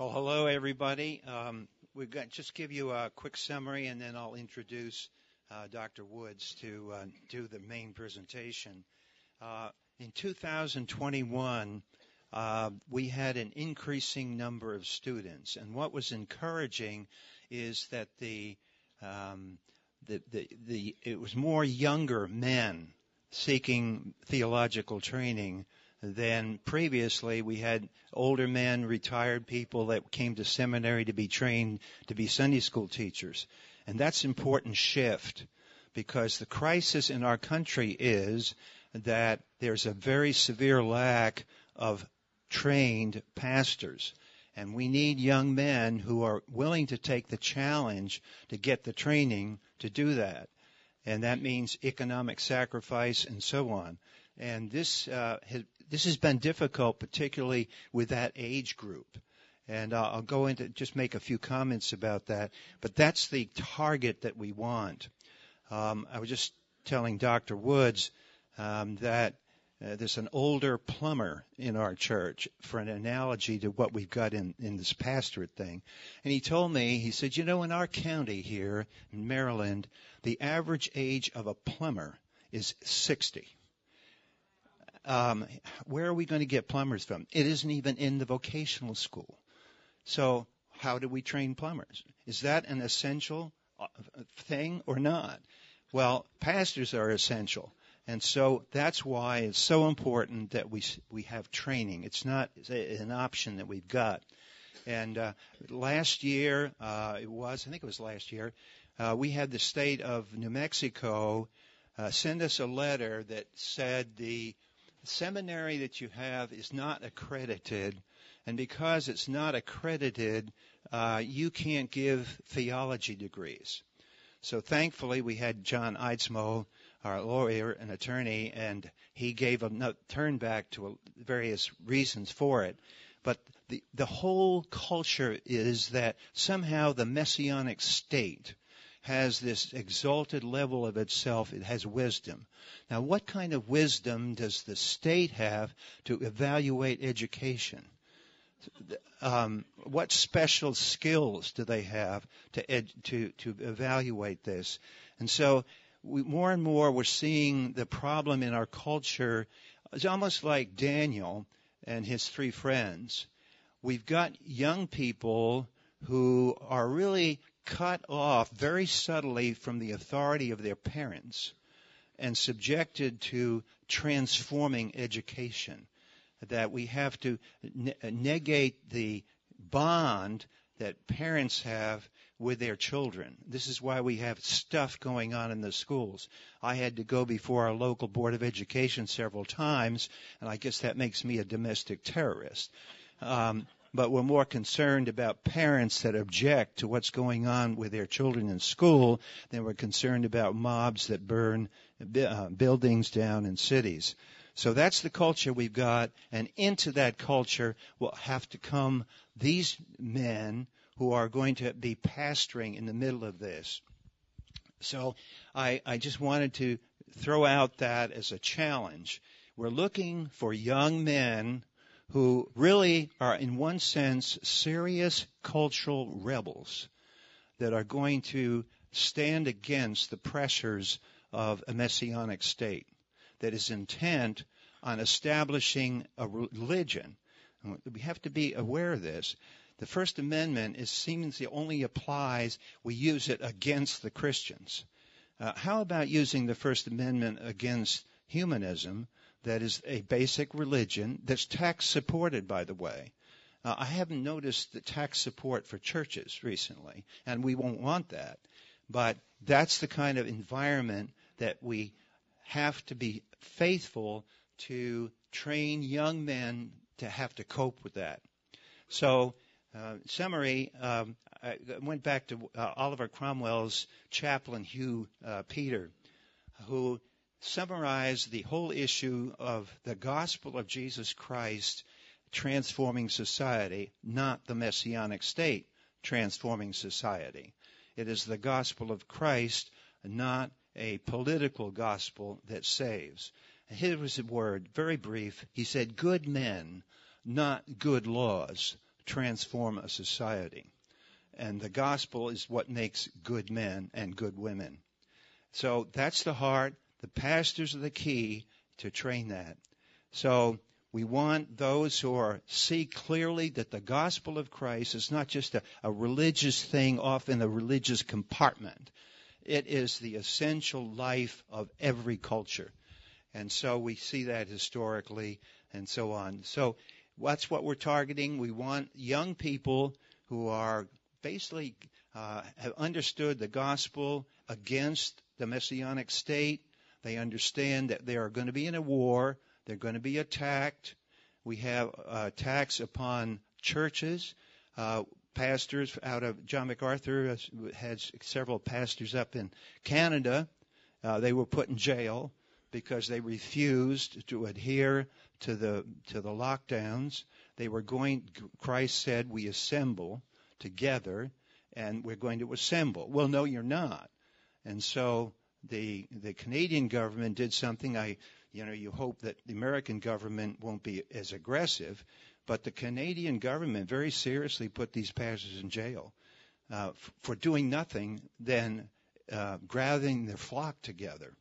Well, hello, everybody. Um, we've got just give you a quick summary, and then I'll introduce uh, Dr. Woods to uh, do the main presentation. Uh, in 2021, uh, we had an increasing number of students, and what was encouraging is that the um, the, the, the, it was more younger men seeking theological training than previously. We had older men, retired people that came to seminary to be trained to be Sunday school teachers. And that's an important shift because the crisis in our country is that there's a very severe lack of trained pastors. And we need young men who are willing to take the challenge to get the training to do that. And that means economic sacrifice and so on. And this uh, has, this has been difficult, particularly with that age group. And uh, I'll go into just make a few comments about that. But that's the target that we want. Um, I was just telling Dr. Woods um, that uh, there's an older plumber in our church for an analogy to what we've got in, in this pastorate thing. And he told me, he said, you know, in our county here in Maryland, the average age of a plumber is 60 um, where are we going to get plumbers from? It isn't even in the vocational school. So how do we train plumbers? Is that an essential uh, thing or not? Well, pastors are essential. And so that's why it's so important that we we have training. It's not an option that we've got. And uh, last year, uh, it was I think it was last year, uh, we had the state of New Mexico uh, send us a letter that said the seminary that you have is not accredited, and because it's not accredited, uh, you can't give theology degrees. So thankfully, we had John Eidsmoe, our lawyer and attorney, and he gave a turn back to various reasons for it. But the, the whole culture is that somehow the messianic state has this exalted level of itself. It has wisdom. Now, what kind of wisdom does the state have to evaluate education? Um, what special skills do they have to ed- to to evaluate this? And so, we, more and more, we're seeing the problem in our culture. It's almost like Daniel and his three friends. We've got young people who are really cut off very subtly from the authority of their parents and subjected to transforming education. That we have to ne- negate the bond that parents have with their children. This is why we have stuff going on in the schools. I had to go before our local board of education several times, and I guess that makes me a domestic terrorist. Um, but we're more concerned about parents that object to what's going on with their children in school than we're concerned about mobs that burn uh, buildings down in cities. So that's the culture we've got, and into that culture will have to come these men who are going to be pastoring in the middle of this. So I, I just wanted to throw out that as a challenge. We're looking for young men who really are, in one sense, serious cultural rebels that are going to stand against the pressures of a messianic state that is intent on establishing a religion. We have to be aware of this. The First Amendment is seems it only applies, we use it against the Christians. Uh, how about using the First Amendment against humanism that is a basic religion that's tax supported, by the way. Uh, I haven't noticed the tax support for churches recently, and we won't want that. But that's the kind of environment that we have to be faithful to train young men to have to cope with that. So, uh, summary, um, I went back to uh, Oliver Cromwell's chaplain Hugh uh, Peter, who summarize the whole issue of the gospel of Jesus Christ transforming society, not the messianic state transforming society. It is the gospel of Christ, not a political gospel that saves. Here was a word, very brief. He said, good men, not good laws, transform a society. And the gospel is what makes good men and good women. So that's the heart. The pastors are the key to train that. So we want those who are see clearly that the gospel of Christ is not just a, a religious thing off in a religious compartment. It is the essential life of every culture. And so we see that historically and so on. So that's what we're targeting. We want young people who are basically uh, have understood the gospel against the messianic state. They understand that they are going to be in a war. They're going to be attacked. We have uh, attacks upon churches. Uh, pastors out of John MacArthur has several pastors up in Canada. Uh, they were put in jail because they refused to adhere to the to the lockdowns. They were going. Christ said, "We assemble together, and we're going to assemble." Well, no, you're not. And so the the Canadian government did something. I, you know, you hope that the American government won't be as aggressive, but the Canadian government very seriously put these pastors in jail uh, f- for doing nothing than uh, gathering their flock together.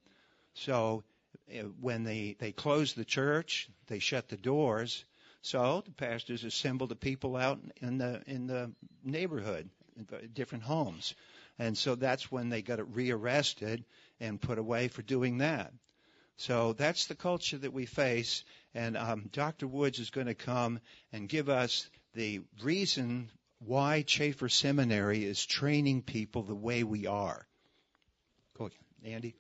So uh, when they, they closed the church, they shut the doors. So the pastors assembled the people out in the in the neighborhood, in different homes, and so that's when they got rearrested and put away for doing that. So that's the culture that we face, and um, Dr. Woods is going to come and give us the reason why Chafer Seminary is training people the way we are. Go ahead, Andy.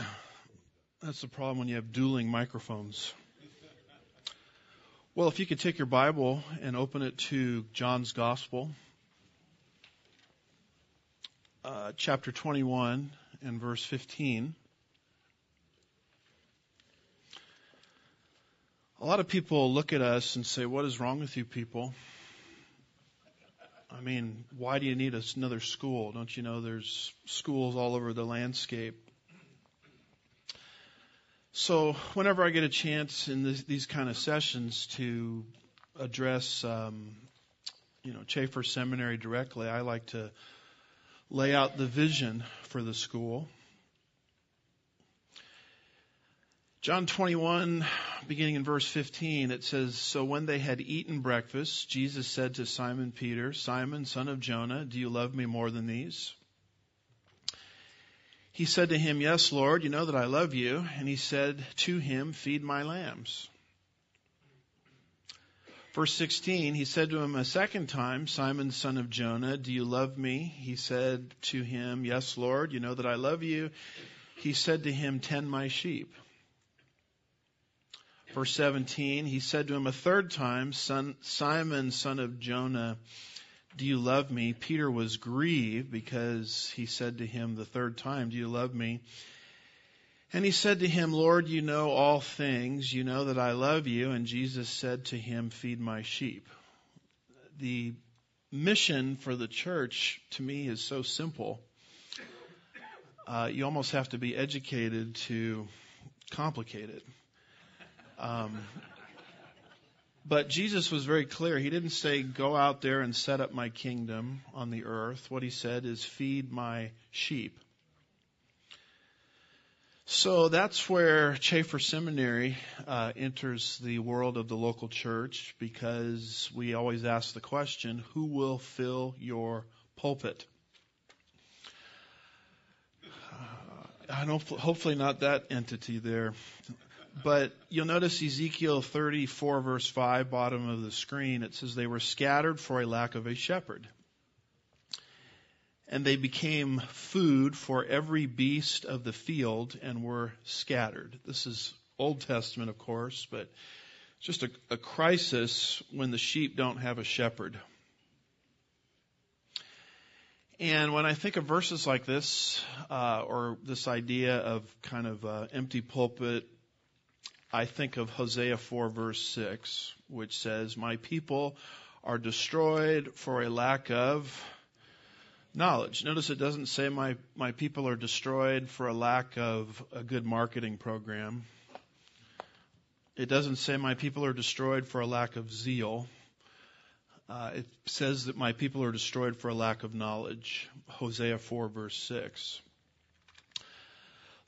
That's the problem when you have dueling microphones. Well, if you could take your Bible and open it to John's Gospel, uh, chapter 21 and verse 15. A lot of people look at us and say, What is wrong with you people? I mean, why do you need another school? Don't you know there's schools all over the landscape? So, whenever I get a chance in this, these kind of sessions to address, um, you know, Chafer Seminary directly, I like to lay out the vision for the school. John 21, beginning in verse 15, it says, So when they had eaten breakfast, Jesus said to Simon Peter, Simon, son of Jonah, do you love me more than these? He said to him, Yes, Lord, you know that I love you. And he said to him, Feed my lambs. Verse 16, he said to him a second time, Simon, son of Jonah, do you love me? He said to him, Yes, Lord, you know that I love you. He said to him, Tend my sheep. Verse 17, he said to him a third time, son, Simon, son of Jonah, do you love me? Peter was grieved because he said to him the third time, Do you love me? And he said to him, Lord, you know all things. You know that I love you. And Jesus said to him, Feed my sheep. The mission for the church to me is so simple. Uh, you almost have to be educated to complicate it. Um, but Jesus was very clear. He didn't say, go out there and set up my kingdom on the earth. What he said is, feed my sheep. So that's where Chafer Seminary uh, enters the world of the local church because we always ask the question, who will fill your pulpit? Uh, I don't, hopefully not that entity there. But you'll notice Ezekiel 34 verse 5, bottom of the screen, it says they were scattered for a lack of a shepherd. And they became food for every beast of the field and were scattered. This is Old Testament, of course, but just a, a crisis when the sheep don't have a shepherd. And when I think of verses like this, uh, or this idea of kind of uh, empty pulpit, I think of Hosea 4 verse 6, which says, My people are destroyed for a lack of knowledge. Notice it doesn't say my, my people are destroyed for a lack of a good marketing program. It doesn't say my people are destroyed for a lack of zeal. Uh, it says that my people are destroyed for a lack of knowledge. Hosea 4 verse 6.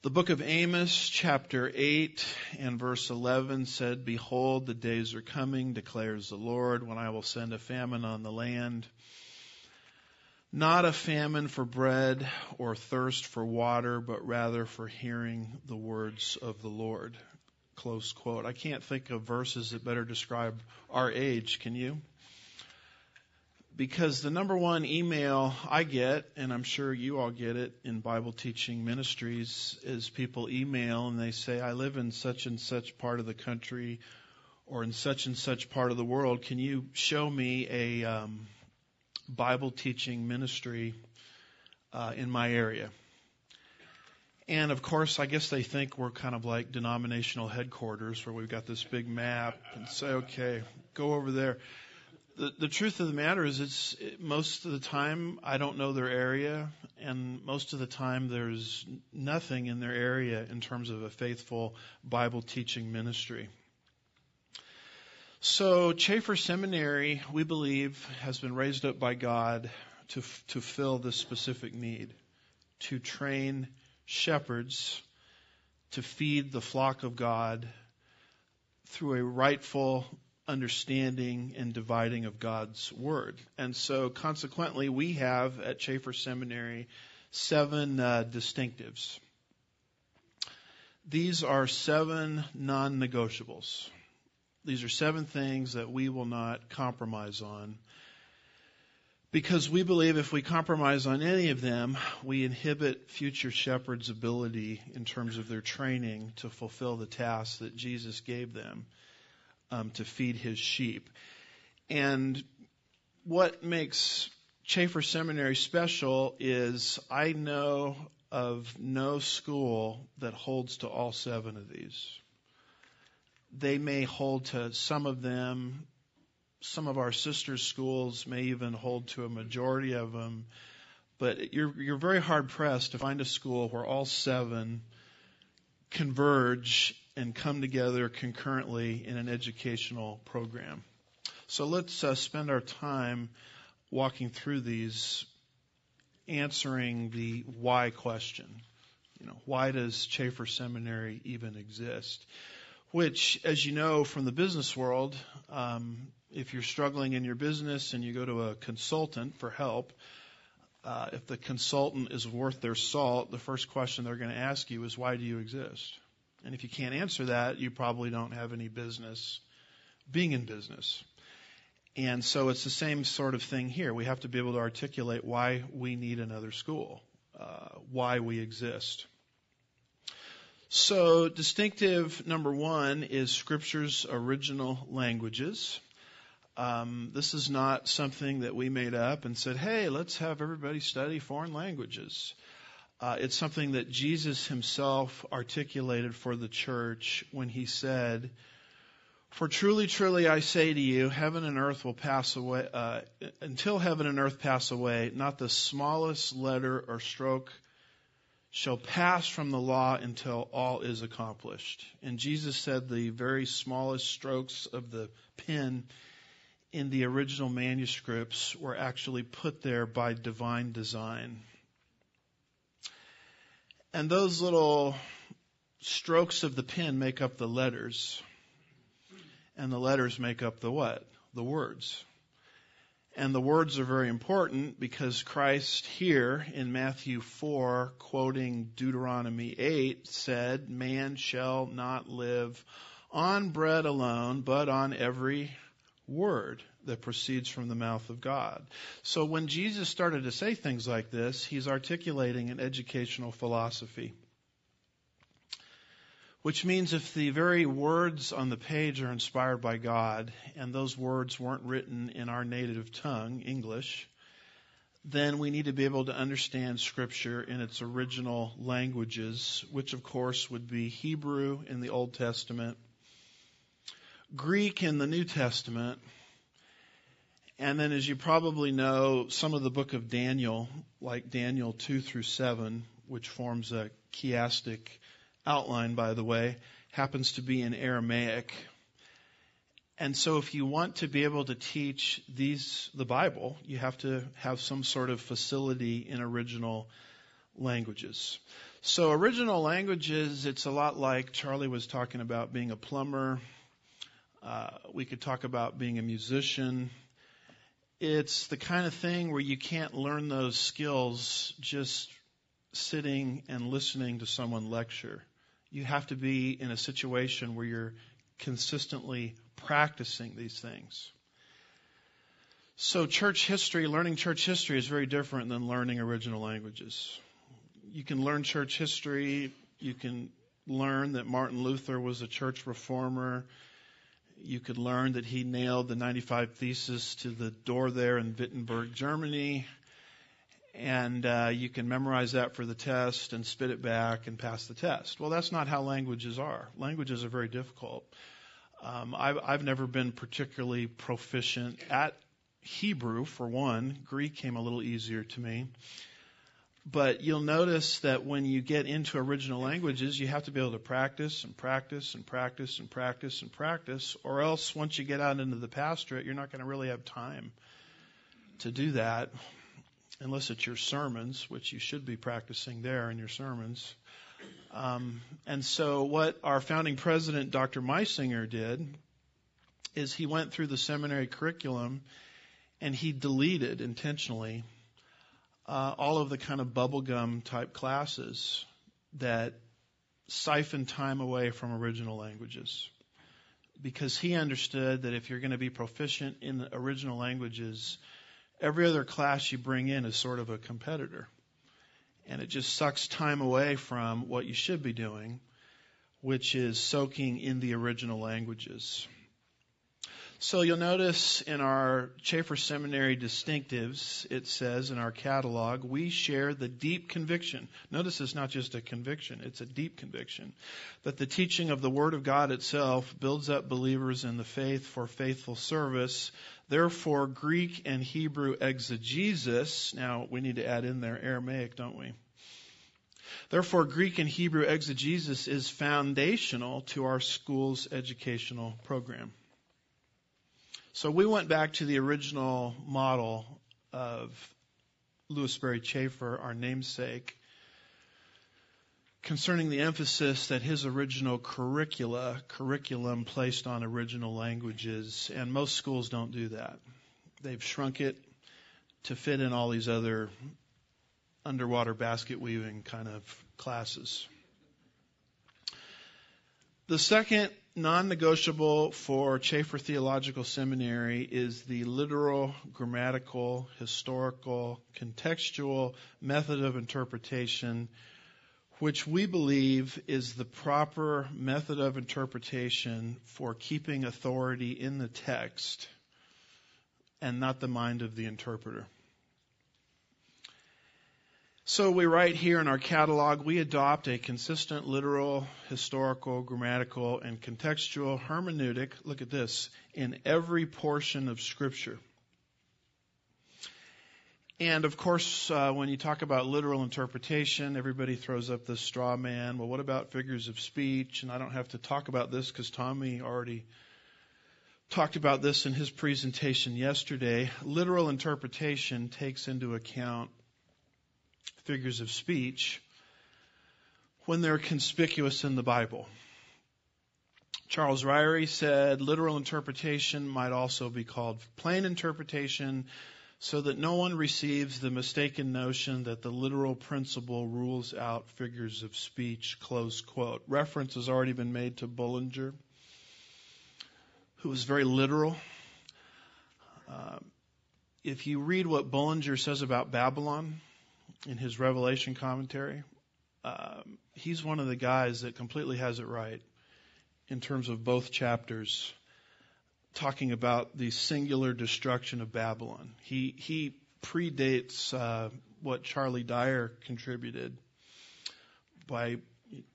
The book of Amos, chapter 8 and verse 11 said, Behold, the days are coming, declares the Lord, when I will send a famine on the land. Not a famine for bread or thirst for water, but rather for hearing the words of the Lord. Close quote. I can't think of verses that better describe our age, can you? Because the number one email I get, and I'm sure you all get it in Bible teaching ministries, is people email and they say, I live in such and such part of the country or in such and such part of the world. Can you show me a um, Bible teaching ministry uh, in my area? And of course, I guess they think we're kind of like denominational headquarters where we've got this big map and say, okay, go over there the, the truth of the matter is it's it, most of the time I don't know their area and most of the time there's nothing in their area in terms of a faithful Bible teaching ministry. So Chafer Seminary, we believe, has been raised up by God to to fill this specific need, to train shepherds to feed the flock of God through a rightful understanding and dividing of God's Word. And so, consequently, we have at Chafer Seminary seven uh, distinctives. These are seven non negotiables. These are seven things that we will not compromise on. Because we believe if we compromise on any of them, we inhibit future shepherds' ability in terms of their training to fulfill the tasks that Jesus gave them um, to feed his sheep. And what makes Chafer Seminary special is I know of no school that holds to all seven of these. They may hold to some of them. Some of our sister schools may even hold to a majority of them. But you're, you're very hard pressed to find a school where all seven converge and come together concurrently in an educational program. So let's uh, spend our time walking through these, answering the why question. You know, why does Chafer Seminary even exist? Which, as you know from the business world, um, if you're struggling in your business and you go to a consultant for help, uh, if the consultant is worth their salt, the first question they're going to ask you is, why do you exist? And if you can't answer that, you probably don't have any business being in business. And so it's the same sort of thing here. We have to be able to articulate why we need another school, uh, why we exist. So, distinctive number one is Scripture's original languages. Um, this is not something that we made up and said, hey, let's have everybody study foreign languages. Uh, it's something that Jesus himself articulated for the church when he said, For truly, truly, I say to you, heaven and earth will pass away, uh, until heaven and earth pass away, not the smallest letter or stroke shall pass from the law until all is accomplished. And Jesus said the very smallest strokes of the pen in the original manuscripts were actually put there by divine design. And those little strokes of the pen make up the letters. And the letters make up the what? The words. And the words are very important because Christ here in Matthew 4, quoting Deuteronomy 8, said, Man shall not live on bread alone, but on every word that proceeds from the mouth of God. So when Jesus started to say things like this, he's articulating an educational philosophy. Which means if the very words on the page are inspired by God, and those words weren't written in our native tongue, English, then we need to be able to understand Scripture in its original languages, which of course would be Hebrew in the Old Testament, Greek in the New Testament, And then, as you probably know, some of the book of Daniel, like Daniel 2 through 7, which forms a chiastic outline, by the way, happens to be in Aramaic. And so if you want to be able to teach these, the Bible, you have to have some sort of facility in original languages. So original languages, it's a lot like Charlie was talking about being a plumber. Uh, we could talk about being a musician. It's the kind of thing where you can't learn those skills just sitting and listening to someone lecture. You have to be in a situation where you're consistently practicing these things. So church history, learning church history is very different than learning original languages you can learn church history. You can learn that Martin Luther was a church reformer. You could learn that he nailed the 95 Thesis to the door there in Wittenberg, Germany. And uh, you can memorize that for the test and spit it back and pass the test. Well, that's not how languages are. Languages are very difficult. Um, I've, I've never been particularly proficient at Hebrew, for one. Greek came a little easier to me. But you'll notice that when you get into original languages, you have to be able to practice and practice and practice and practice and practice, or else once you get out into the pastorate, you're not going to really have time to do that unless it's your sermons, which you should be practicing there in your sermons. Um, and so, what our founding president, Dr. Meisinger, did is he went through the seminary curriculum and he deleted intentionally uh, all of the kind of bubblegum type classes that siphon time away from original languages. Because he understood that if you're going to be proficient in the original languages, every other class you bring in is sort of a competitor. And it just sucks time away from what you should be doing, which is soaking in the original languages. So you'll notice in our Chafer Seminary distinctives, it says in our catalog, we share the deep conviction. Notice it's not just a conviction, it's a deep conviction that the teaching of the Word of God itself builds up believers in the faith for faithful service. Therefore, Greek and Hebrew exegesis, now we need to add in there Aramaic, don't we? Therefore, Greek and Hebrew exegesis is foundational to our school's educational program. So we went back to the original model of Lewis Sperry Chafer, our namesake, concerning the emphasis that his original curricula, curriculum placed on original languages, and most schools don't do that. They've shrunk it to fit in all these other underwater basket weaving kind of classes. The second non-negotiable for Chafer Theological Seminary is the literal, grammatical, historical, contextual method of interpretation, which we believe is the proper method of interpretation for keeping authority in the text and not the mind of the interpreter. So we write here in our catalog, we adopt a consistent literal, historical, grammatical, and contextual hermeneutic, look at this, in every portion of Scripture. And of course, uh, when you talk about literal interpretation, everybody throws up the straw man. Well, what about figures of speech? And I don't have to talk about this because Tommy already talked about this in his presentation yesterday. Literal interpretation takes into account figures of speech when they're conspicuous in the Bible. Charles Ryrie said literal interpretation might also be called plain interpretation so that no one receives the mistaken notion that the literal principle rules out figures of speech, close quote. Reference has already been made to Bullinger, who was very literal. Uh, if you read what Bullinger says about Babylon, in his Revelation commentary. Um, he's one of the guys that completely has it right in terms of both chapters, talking about the singular destruction of Babylon. He he predates uh, what Charlie Dyer contributed by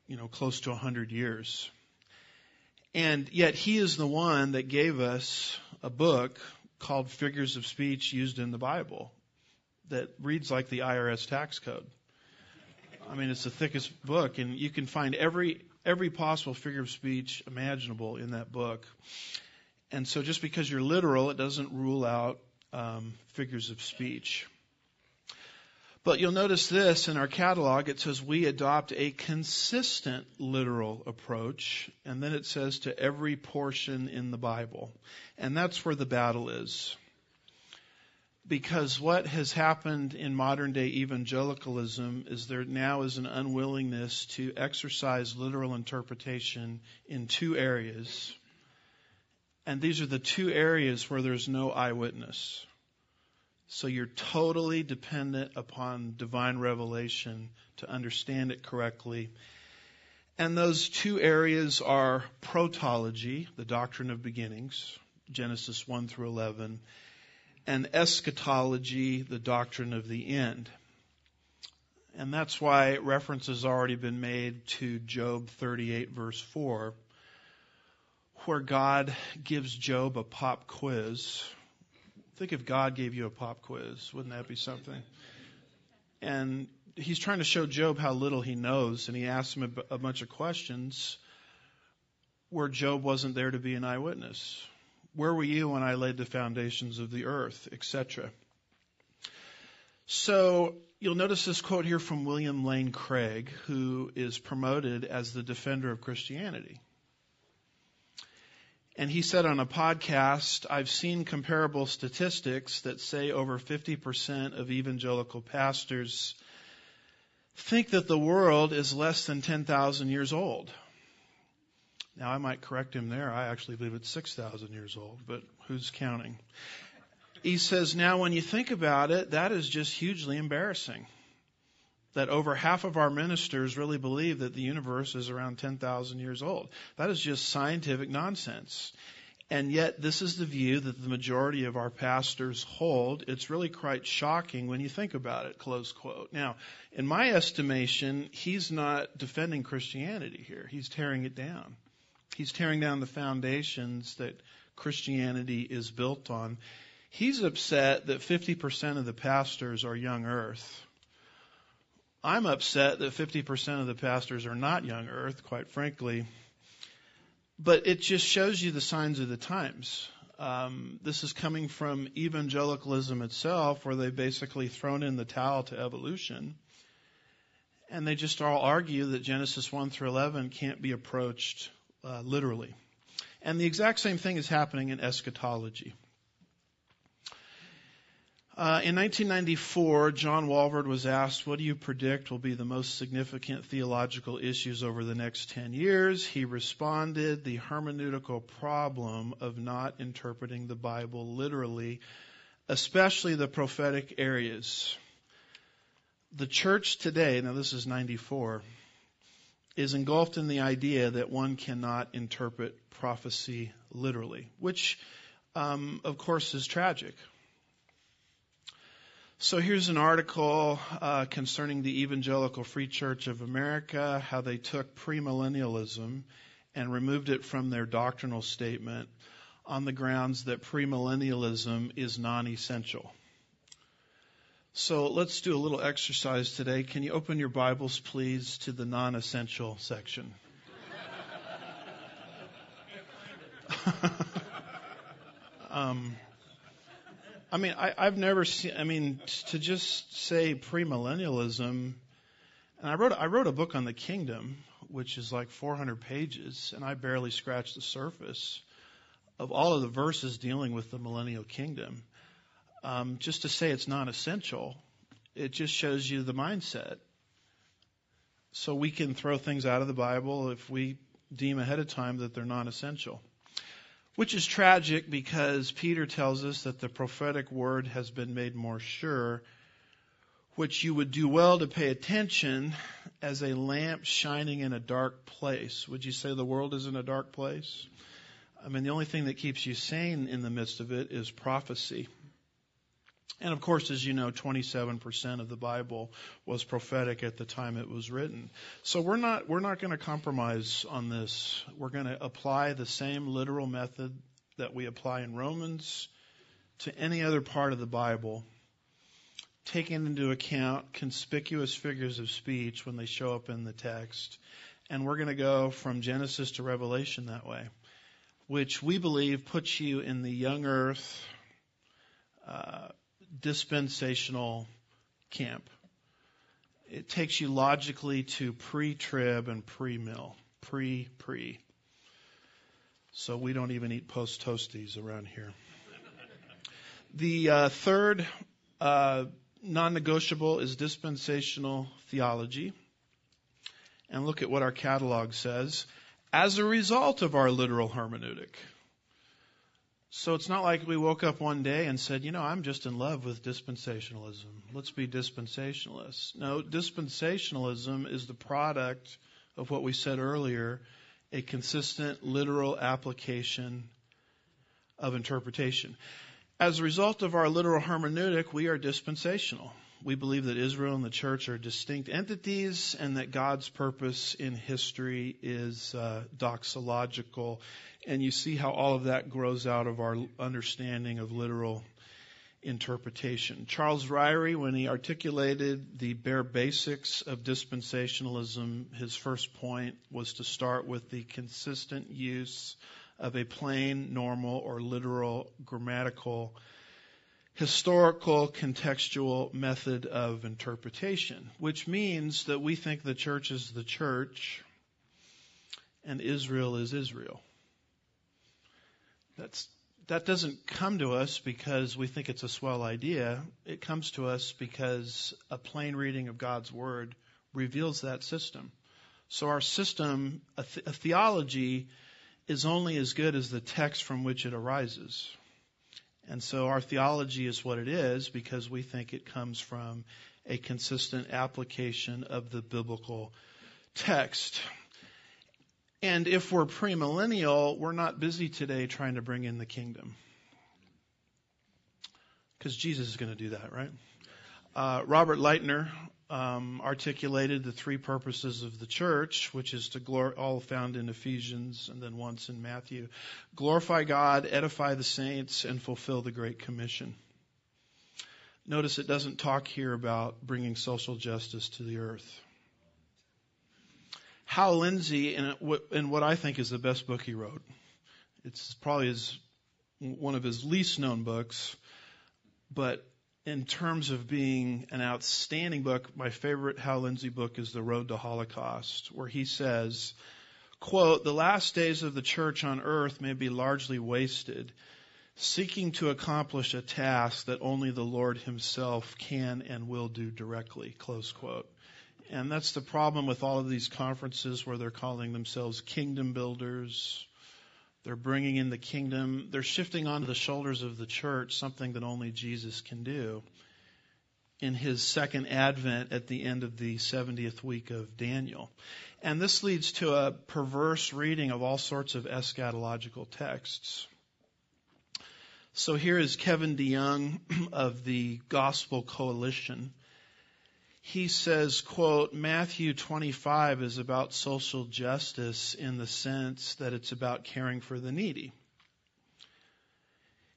you know close to a hundred years, and yet he is the one that gave us a book called Figures of Speech Used in the Bible that reads like the IRS tax code. I mean, it's the thickest book, and you can find every every possible figure of speech imaginable in that book. And so, just because you're literal, it doesn't rule out um, figures of speech. But you'll notice this in our catalog. It says we adopt a consistent literal approach, and then it says to every portion in the Bible. And that's where the battle is. Because what has happened in modern day evangelicalism is there now is an unwillingness to exercise literal interpretation in two areas. And these are the two areas where there's no eyewitness. So you're totally dependent upon divine revelation to understand it correctly. And those two areas are protology, the doctrine of beginnings, Genesis 1 through 11, and eschatology, the doctrine of the end. And that's why reference has already been made to Job 38 verse 4, where God gives Job a pop quiz Think if God gave you a pop quiz, wouldn't that be something? And he's trying to show Job how little he knows, and he asks him a, a bunch of questions where Job wasn't there to be an eyewitness. Where were you when I laid the foundations of the earth, etc. So you'll notice this quote here from William Lane Craig, who is promoted as the defender of Christianity. And he said on a podcast, I've seen comparable statistics that say over 50% of evangelical pastors think that the world is less than 10,000 years old. Now, I might correct him there. I actually believe it's 6,000 years old, but who's counting? He says, now when you think about it, that is just hugely embarrassing that over half of our ministers really believe that the universe is around 10,000 years old. That is just scientific nonsense. And yet, this is the view that the majority of our pastors hold. It's really quite shocking when you think about it, close quote. Now, in my estimation, he's not defending Christianity here. He's tearing it down. He's tearing down the foundations that Christianity is built on. He's upset that 50% of the pastors are young earth I'm upset that 50% of the pastors are not young earth, quite frankly. But it just shows you the signs of the times. Um, this is coming from evangelicalism itself, where they've basically thrown in the towel to evolution. And they just all argue that Genesis 1 through 11 can't be approached uh, literally. And the exact same thing is happening in eschatology. Uh, in 1994, John Walvoord was asked, What do you predict will be the most significant theological issues over the next 10 years? He responded, The hermeneutical problem of not interpreting the Bible literally, especially the prophetic areas. The church today, now this is 94, is engulfed in the idea that one cannot interpret prophecy literally, which, um, of course, is tragic. So here's an article uh, concerning the Evangelical Free Church of America, how they took premillennialism and removed it from their doctrinal statement on the grounds that premillennialism is non-essential. So let's do a little exercise today. Can you open your Bibles, please, to the non-essential section? um, I mean, I, I've never seen. I mean, to just say premillennialism, and I wrote I wrote a book on the kingdom, which is like 400 pages, and I barely scratched the surface of all of the verses dealing with the millennial kingdom. Um, just to say it's not essential, it just shows you the mindset. So we can throw things out of the Bible if we deem ahead of time that they're non essential. Which is tragic because Peter tells us that the prophetic word has been made more sure, which you would do well to pay attention as a lamp shining in a dark place. Would you say the world is in a dark place? I mean, the only thing that keeps you sane in the midst of it is prophecy. And of course, as you know, 27% of the Bible was prophetic at the time it was written. So we're not, we're not going to compromise on this. We're going to apply the same literal method that we apply in Romans to any other part of the Bible, taking into account conspicuous figures of speech when they show up in the text. And we're going to go from Genesis to Revelation that way, which we believe puts you in the young earth uh, dispensational camp. It takes you logically to pre trib and pre mill. Pre, pre. So we don't even eat post toasties around here. The uh, third uh, non negotiable is dispensational theology. And look at what our catalog says. As a result of our literal hermeneutic. So it's not like we woke up one day and said, you know, I'm just in love with dispensationalism. Let's be dispensationalists. No, dispensationalism is the product of what we said earlier a consistent literal application of interpretation. As a result of our literal hermeneutic, we are dispensational. We believe that Israel and the church are distinct entities and that God's purpose in history is uh, doxological. And you see how all of that grows out of our understanding of literal interpretation. Charles Ryrie, when he articulated the bare basics of dispensationalism, his first point was to start with the consistent use of a plain, normal, or literal grammatical, historical, contextual method of interpretation, which means that we think the church is the church and Israel is Israel. That's, that doesn't come to us because we think it's a swell idea. It comes to us because a plain reading of God's Word reveals that system. So our system, a, th- a theology, is only as good as the text from which it arises. And so our theology is what it is because we think it comes from a consistent application of the biblical text. And if we're premillennial, we're not busy today trying to bring in the kingdom. Because Jesus is going to do that, right? Uh, Robert Lightner, um, articulated the three purposes of the church, which is to glor- all found in Ephesians and then once in Matthew. Glorify God, edify the saints, and fulfill the Great Commission. Notice it doesn't talk here about bringing social justice to the earth. Hal Lindsey, in, in what I think is the best book he wrote, it's probably his, one of his least known books, but in terms of being an outstanding book, my favorite Hal Lindsey book is The Road to Holocaust, where he says, quote, the last days of the church on earth may be largely wasted seeking to accomplish a task that only the Lord himself can and will do directly, close quote. And that's the problem with all of these conferences where they're calling themselves kingdom builders, they're bringing in the kingdom. They're shifting onto the shoulders of the church something that only Jesus can do in his second advent at the end of the 70th week of Daniel. And this leads to a perverse reading of all sorts of eschatological texts. So here is Kevin DeYoung of the Gospel Coalition he says, quote, Matthew 25 is about social justice in the sense that it's about caring for the needy.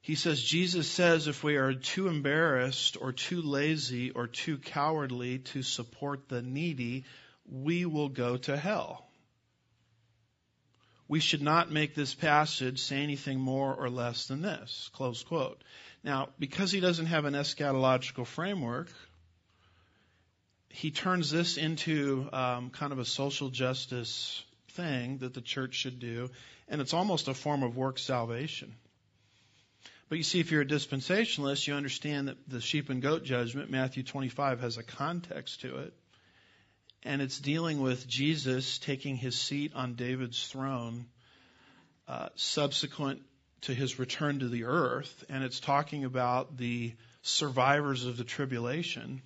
He says, Jesus says if we are too embarrassed or too lazy or too cowardly to support the needy, we will go to hell. We should not make this passage say anything more or less than this. Close quote. Now, because he doesn't have an eschatological framework, he turns this into um, kind of a social justice thing that the church should do, and it's almost a form of work salvation. But you see, if you're a dispensationalist, you understand that the sheep and goat judgment, Matthew 25, has a context to it. And it's dealing with Jesus taking his seat on David's throne uh, subsequent to his return to the earth. And it's talking about the survivors of the tribulation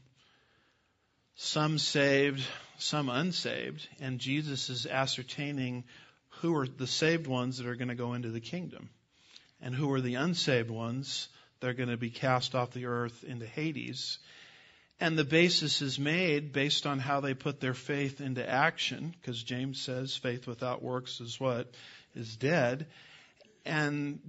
some saved, some unsaved, and Jesus is ascertaining who are the saved ones that are going to go into the kingdom and who are the unsaved ones that are going to be cast off the earth into Hades. And the basis is made based on how they put their faith into action, because James says faith without works is what? Is dead. And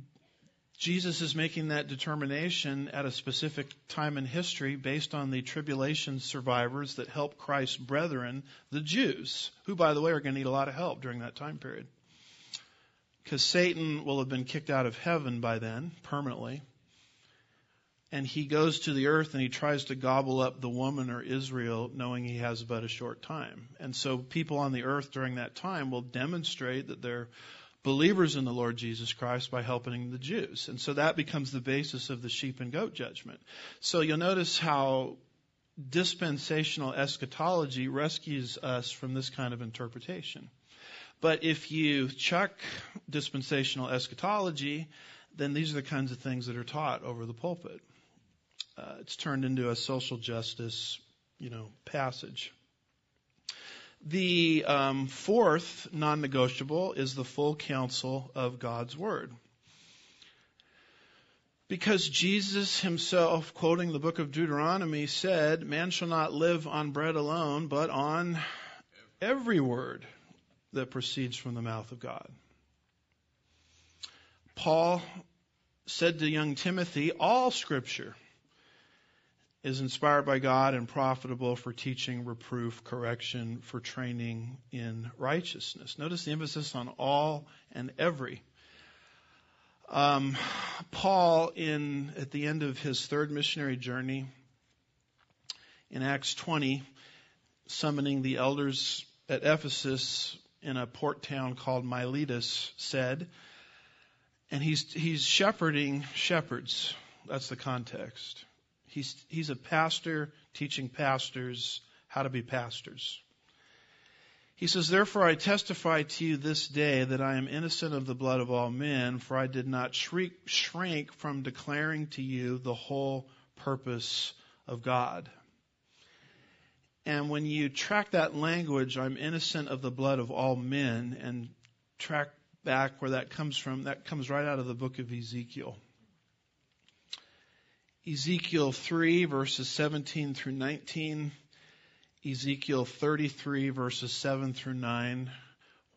Jesus is making that determination at a specific time in history based on the tribulation survivors that help Christ's brethren, the Jews, who, by the way, are going to need a lot of help during that time period. Because Satan will have been kicked out of heaven by then, permanently. And he goes to the earth and he tries to gobble up the woman or Israel, knowing he has but a short time. And so people on the earth during that time will demonstrate that they're believers in the Lord Jesus Christ by helping the Jews. And so that becomes the basis of the sheep and goat judgment. So you'll notice how dispensational eschatology rescues us from this kind of interpretation. But if you chuck dispensational eschatology, then these are the kinds of things that are taught over the pulpit. Uh, it's turned into a social justice, you know, passage. The um, fourth non negotiable is the full counsel of God's Word. Because Jesus himself, quoting the book of Deuteronomy, said, Man shall not live on bread alone, but on every word that proceeds from the mouth of God. Paul said to young Timothy, All scripture is inspired by God and profitable for teaching, reproof, correction, for training in righteousness. Notice the emphasis on all and every. Um, Paul, in at the end of his third missionary journey, in Acts 20, summoning the elders at Ephesus in a port town called Miletus, said, and he's he's shepherding shepherds. That's the context. He's, he's a pastor teaching pastors how to be pastors. He says, Therefore I testify to you this day that I am innocent of the blood of all men, for I did not shrink, shrink from declaring to you the whole purpose of God. And when you track that language, I'm innocent of the blood of all men, and track back where that comes from, that comes right out of the book of Ezekiel. Ezekiel 3 verses 17 through 19, Ezekiel 33 verses 7 through 9,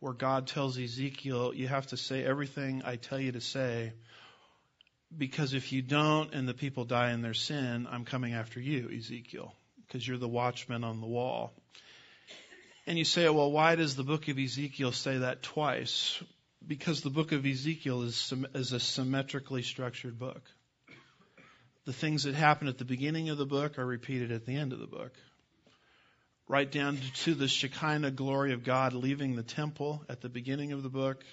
where God tells Ezekiel, you have to say everything I tell you to say, because if you don't and the people die in their sin, I'm coming after you, Ezekiel, because you're the watchman on the wall. And you say, well, why does the book of Ezekiel say that twice? Because the book of Ezekiel is, is a symmetrically structured book the things that happen at the beginning of the book are repeated at the end of the book. Right down to the Shekinah glory of God leaving the temple at the beginning of the book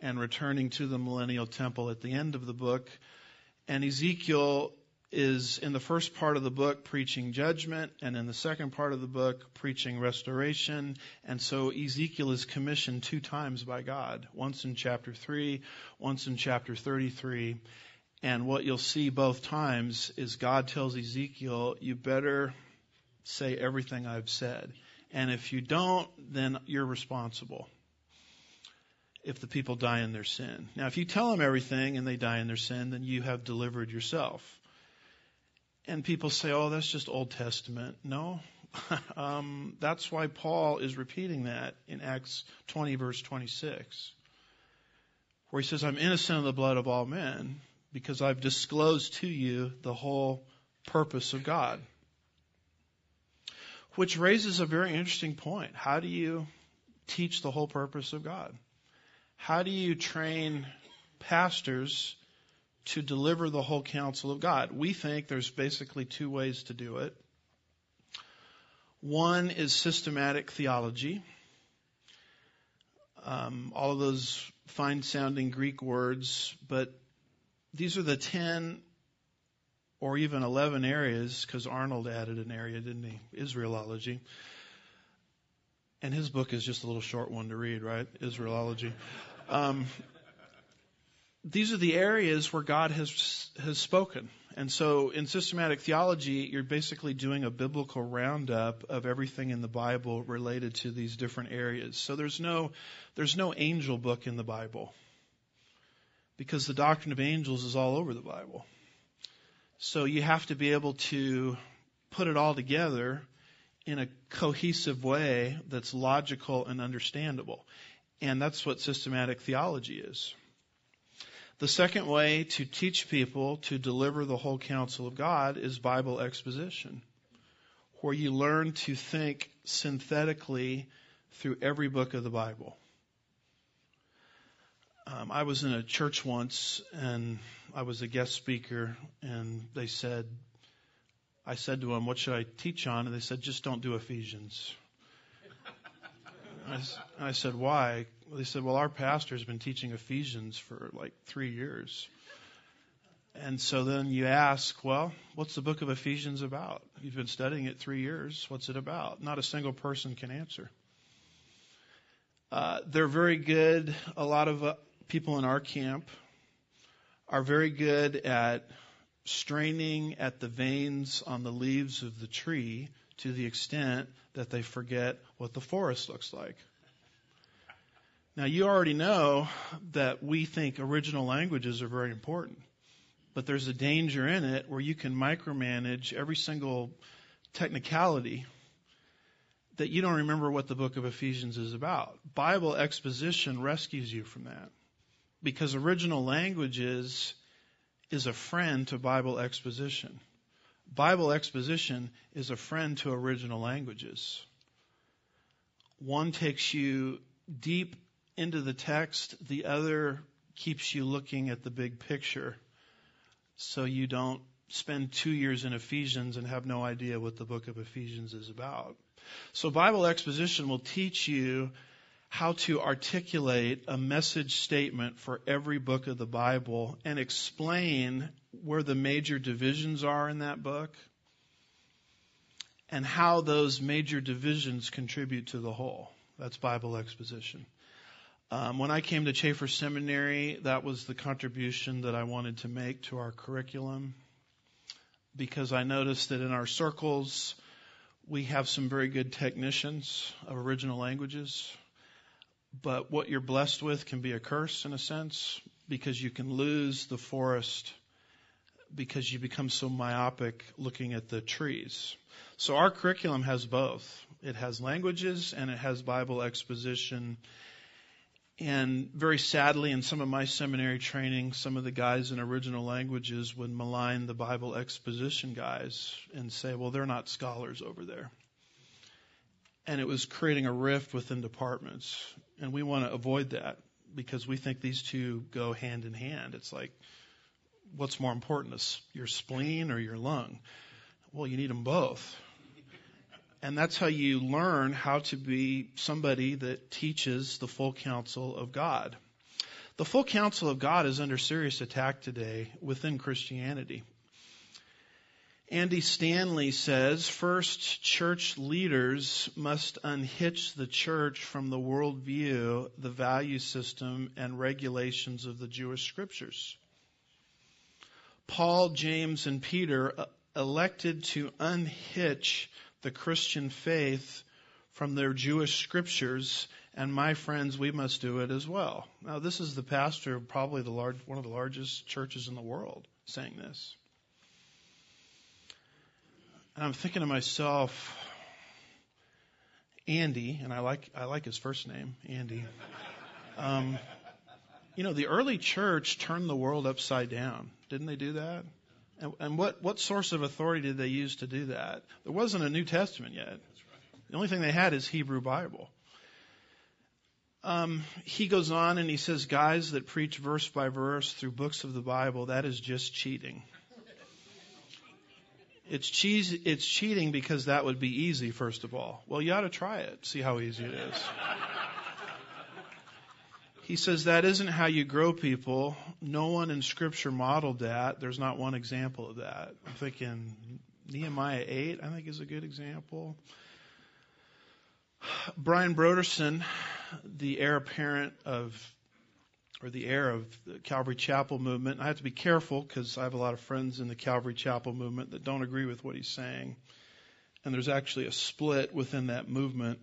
and returning to the millennial temple at the end of the book. And Ezekiel is in the first part of the book preaching judgment, and in the second part of the book preaching restoration. And so Ezekiel is commissioned two times by God once in chapter 3, once in chapter 33. And what you'll see both times is God tells Ezekiel, you better say everything I've said. And if you don't, then you're responsible if the people die in their sin. Now, if you tell them everything and they die in their sin, then you have delivered yourself. And people say, oh, that's just Old Testament. No. um, that's why Paul is repeating that in Acts 20, verse 26, where he says, I'm innocent of the blood of all men because I've disclosed to you the whole purpose of God. Which raises a very interesting point. How do you teach the whole purpose of God? How do you train pastors to deliver the whole counsel of God? We think there's basically two ways to do it. One is systematic theology. Um, all of those fine sounding Greek words, but these are the 10 or even 11 areas, because Arnold added an area, didn't he? Israelology. And his book is just a little short one to read, right? Israelology. Um, these are the areas where God has has spoken. And so in systematic theology, you're basically doing a biblical roundup of everything in the Bible related to these different areas. So there's no there's no angel book in the Bible because the doctrine of angels is all over the Bible. So you have to be able to put it all together in a cohesive way that's logical and understandable. And that's what systematic theology is. The second way to teach people to deliver the whole counsel of God is Bible exposition, where you learn to think synthetically through every book of the Bible. Um, I was in a church once and I was a guest speaker, and they said, I said to them, What should I teach on? And they said, Just don't do Ephesians. I, I said, Why? They said, Well, our pastor's been teaching Ephesians for like three years. And so then you ask, Well, what's the book of Ephesians about? You've been studying it three years. What's it about? Not a single person can answer. Uh, they're very good. A lot of people in our camp are very good at straining at the veins on the leaves of the tree to the extent that they forget what the forest looks like. Now, you already know that we think original languages are very important, but there's a danger in it where you can micromanage every single technicality that you don't remember what the book of Ephesians is about. Bible exposition rescues you from that because original languages is a friend to Bible exposition. Bible exposition is a friend to original languages. One takes you deep into the text, the other keeps you looking at the big picture so you don't spend two years in Ephesians and have no idea what the book of Ephesians is about. So Bible exposition will teach you how to articulate a message statement for every book of the Bible and explain where the major divisions are in that book and how those major divisions contribute to the whole. That's Bible exposition. Um, when I came to Chafer Seminary, that was the contribution that I wanted to make to our curriculum because I noticed that in our circles, we have some very good technicians of original languages but what you're blessed with can be a curse in a sense because you can lose the forest because you become so myopic looking at the trees. So our curriculum has both. It has languages and it has Bible exposition. And very sadly, in some of my seminary training, some of the guys in original languages would malign the Bible exposition guys and say, well, they're not scholars over there. And it was creating a rift within departments. And we want to avoid that because we think these two go hand in hand. It's like, what's more important, your spleen or your lung? Well, you need them both. And that's how you learn how to be somebody that teaches the full counsel of God. The full counsel of God is under serious attack today within Christianity. Andy Stanley says first, church leaders must unhitch the church from the worldview, the value system, and regulations of the Jewish scriptures. Paul, James, and Peter uh, elected to unhitch the Christian faith from their Jewish scriptures, and my friends, we must do it as well. Now, this is the pastor of probably the large, one of the largest churches in the world saying this. And I'm thinking to myself, Andy, and I like I like his first name, Andy. Um, you know, the early church turned the world upside down. Didn't they do that? And, and what what source of authority did they use to do that? There wasn't a New Testament yet. The only thing they had is Hebrew Bible. Um, he goes on and he says, guys that preach verse by verse through books of the Bible, that is just cheating. It's cheese, it's cheating because that would be easy, first of all. Well, you ought to try it, see how easy it is. he says that isn't how you grow people. No one in scripture modeled that. There's not one example of that. I'm thinking Nehemiah 8, I think is a good example. Brian Brodersen, the heir apparent of or the heir of the Calvary Chapel movement. I have to be careful because I have a lot of friends in the Calvary Chapel movement that don't agree with what he's saying. And there's actually a split within that movement.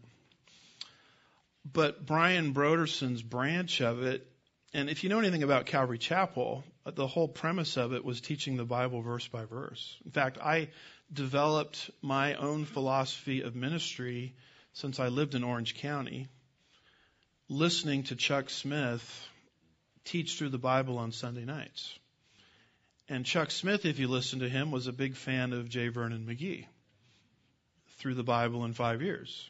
But Brian Brodersen's branch of it, and if you know anything about Calvary Chapel, uh, the whole premise of it was teaching the Bible verse by verse. In fact, I developed my own philosophy of ministry since I lived in Orange County, listening to Chuck Smith teach through the Bible on Sunday nights. And Chuck Smith, if you listen to him, was a big fan of J. Vernon McGee through the Bible in five years.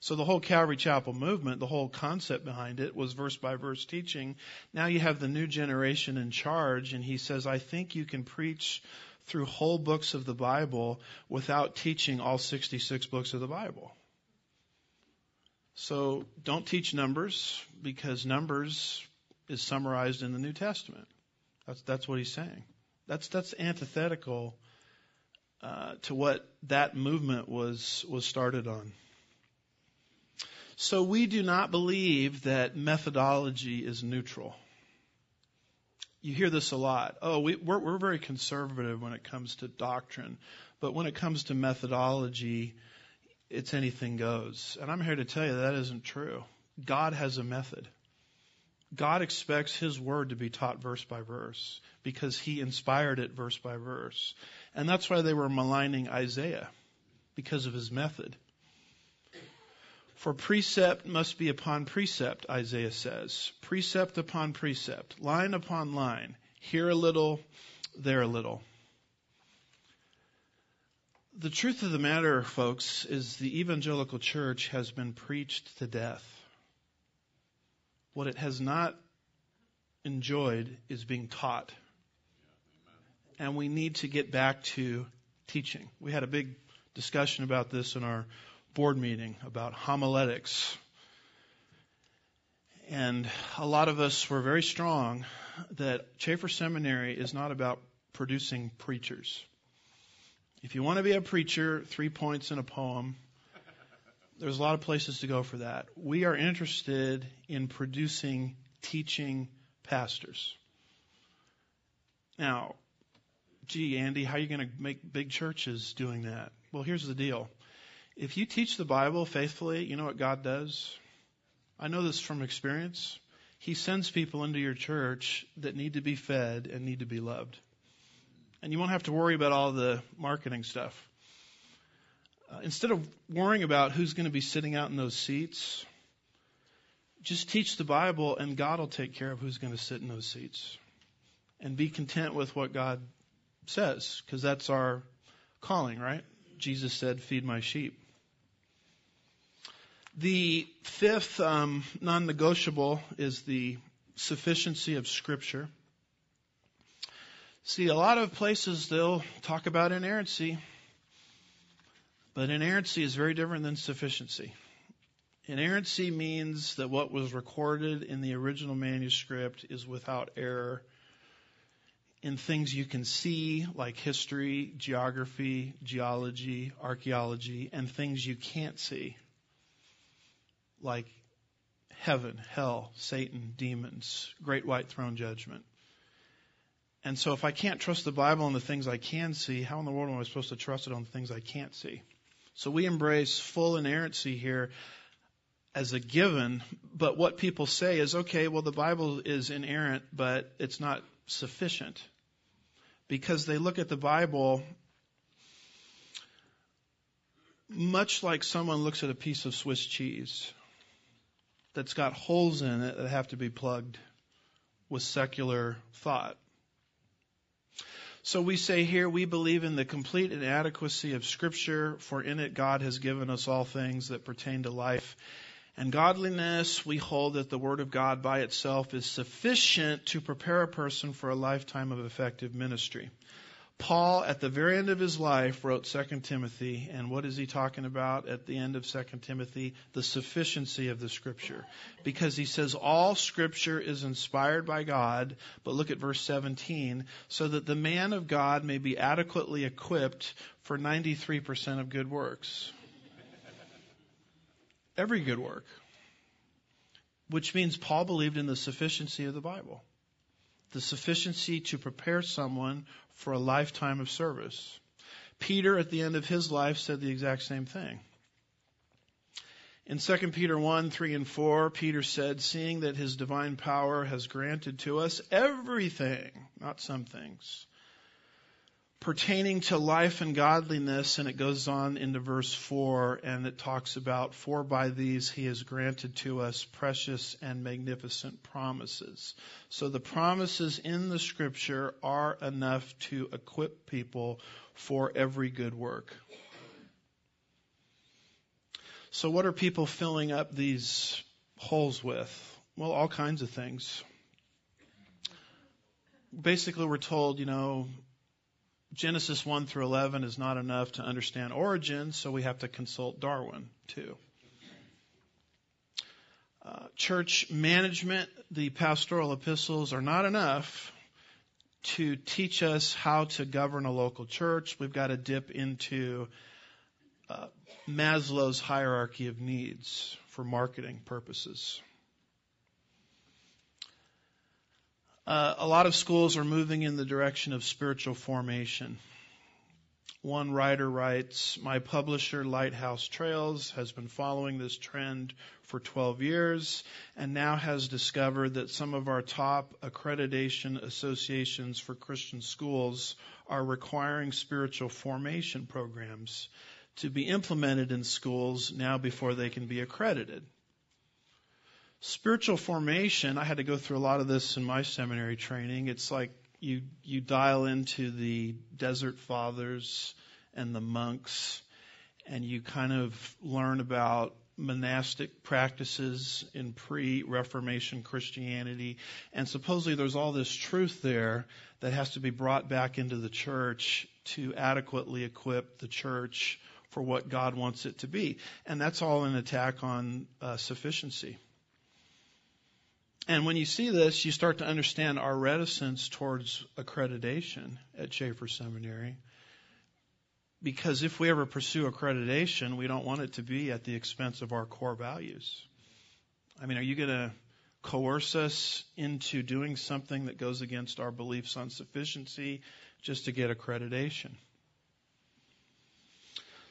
So the whole Calvary Chapel movement, the whole concept behind it was verse by verse teaching. Now you have the new generation in charge, and he says, I think you can preach through whole books of the Bible without teaching all 66 books of the Bible. So don't teach numbers because numbers is summarized in the New Testament. That's that's what he's saying. That's that's antithetical uh, to what that movement was was started on. So we do not believe that methodology is neutral. You hear this a lot. Oh, we, we're, we're very conservative when it comes to doctrine, but when it comes to methodology, it's anything goes. And I'm here to tell you that isn't true. God has a method. God expects His Word to be taught verse by verse because He inspired it verse by verse. And that's why they were maligning Isaiah because of his method. For precept must be upon precept, Isaiah says. Precept upon precept, line upon line. Here a little, there a little. The truth of the matter, folks, is the evangelical church has been preached to death. What it has not enjoyed is being taught. And we need to get back to teaching. We had a big discussion about this in our board meeting about homiletics. And a lot of us were very strong that Chafer Seminary is not about producing preachers. If you want to be a preacher, three points in a poem, there's a lot of places to go for that. We are interested in producing teaching pastors. Now, gee, Andy, how are you going to make big churches doing that? Well, here's the deal. If you teach the Bible faithfully, you know what God does? I know this from experience. He sends people into your church that need to be fed and need to be loved. And you won't have to worry about all the marketing stuff. Uh, instead of worrying about who's going to be sitting out in those seats, just teach the Bible and God will take care of who's going to sit in those seats. And be content with what God says, because that's our calling, right? Jesus said, Feed my sheep. The fifth um, non negotiable is the sufficiency of Scripture. See, a lot of places they'll talk about inerrancy, but inerrancy is very different than sufficiency. Inerrancy means that what was recorded in the original manuscript is without error in things you can see, like history, geography, geology, archaeology, and things you can't see, like heaven, hell, Satan, demons, great white throne judgment. And so if I can't trust the Bible on the things I can see, how in the world am I supposed to trust it on the things I can't see? So we embrace full inerrancy here as a given, but what people say is, okay, well the Bible is inerrant, but it's not sufficient. Because they look at the Bible much like someone looks at a piece of Swiss cheese that's got holes in it that have to be plugged with secular thought. So we say here we believe in the complete inadequacy of Scripture, for in it God has given us all things that pertain to life and godliness, we hold that the Word of God by itself is sufficient to prepare a person for a lifetime of effective ministry. Paul, at the very end of his life, wrote 2 Timothy, and what is he talking about at the end of 2 Timothy? The sufficiency of the Scripture. Because he says all Scripture is inspired by God, but look at verse 17, so that the man of God may be adequately equipped for 93% of good works every good work. Which means Paul believed in the sufficiency of the Bible, the sufficiency to prepare someone for a lifetime of service. Peter, at the end of his life, said the exact same thing. In 2 Peter 1, 3 and 4, Peter said, seeing that his divine power has granted to us everything, not some things, pertaining to life and godliness, and it goes on into verse 4, and it talks about, For by these he has granted to us precious and magnificent promises. So the promises in the scripture are enough to equip people for every good work. So what are people filling up these holes with? Well, all kinds of things. Basically, we're told, you know, Genesis 1 through 11 is not enough to understand origin, so we have to consult Darwin too. Uh, church management, the pastoral epistles are not enough to teach us how to govern a local church. We've got to dip into uh, Maslow's hierarchy of needs for marketing purposes. Uh, a lot of schools are moving in the direction of spiritual formation. One writer writes, My publisher, Lighthouse Trails, has been following this trend for 12 years and now has discovered that some of our top accreditation associations for Christian schools are requiring spiritual formation programs to be implemented in schools now before they can be accredited. Spiritual formation, I had to go through a lot of this in my seminary training. It's like you, you dial into the desert fathers and the monks and you kind of learn about monastic practices in pre-Reformation Christianity. And supposedly there's all this truth there that has to be brought back into the church to adequately equip the church for what God wants it to be. And that's all an attack on uh, sufficiency. And when you see this, you start to understand our reticence towards accreditation at Chafer Seminary. Because if we ever pursue accreditation, we don't want it to be at the expense of our core values. I mean, are you going to coerce us into doing something that goes against our beliefs on sufficiency just to get accreditation?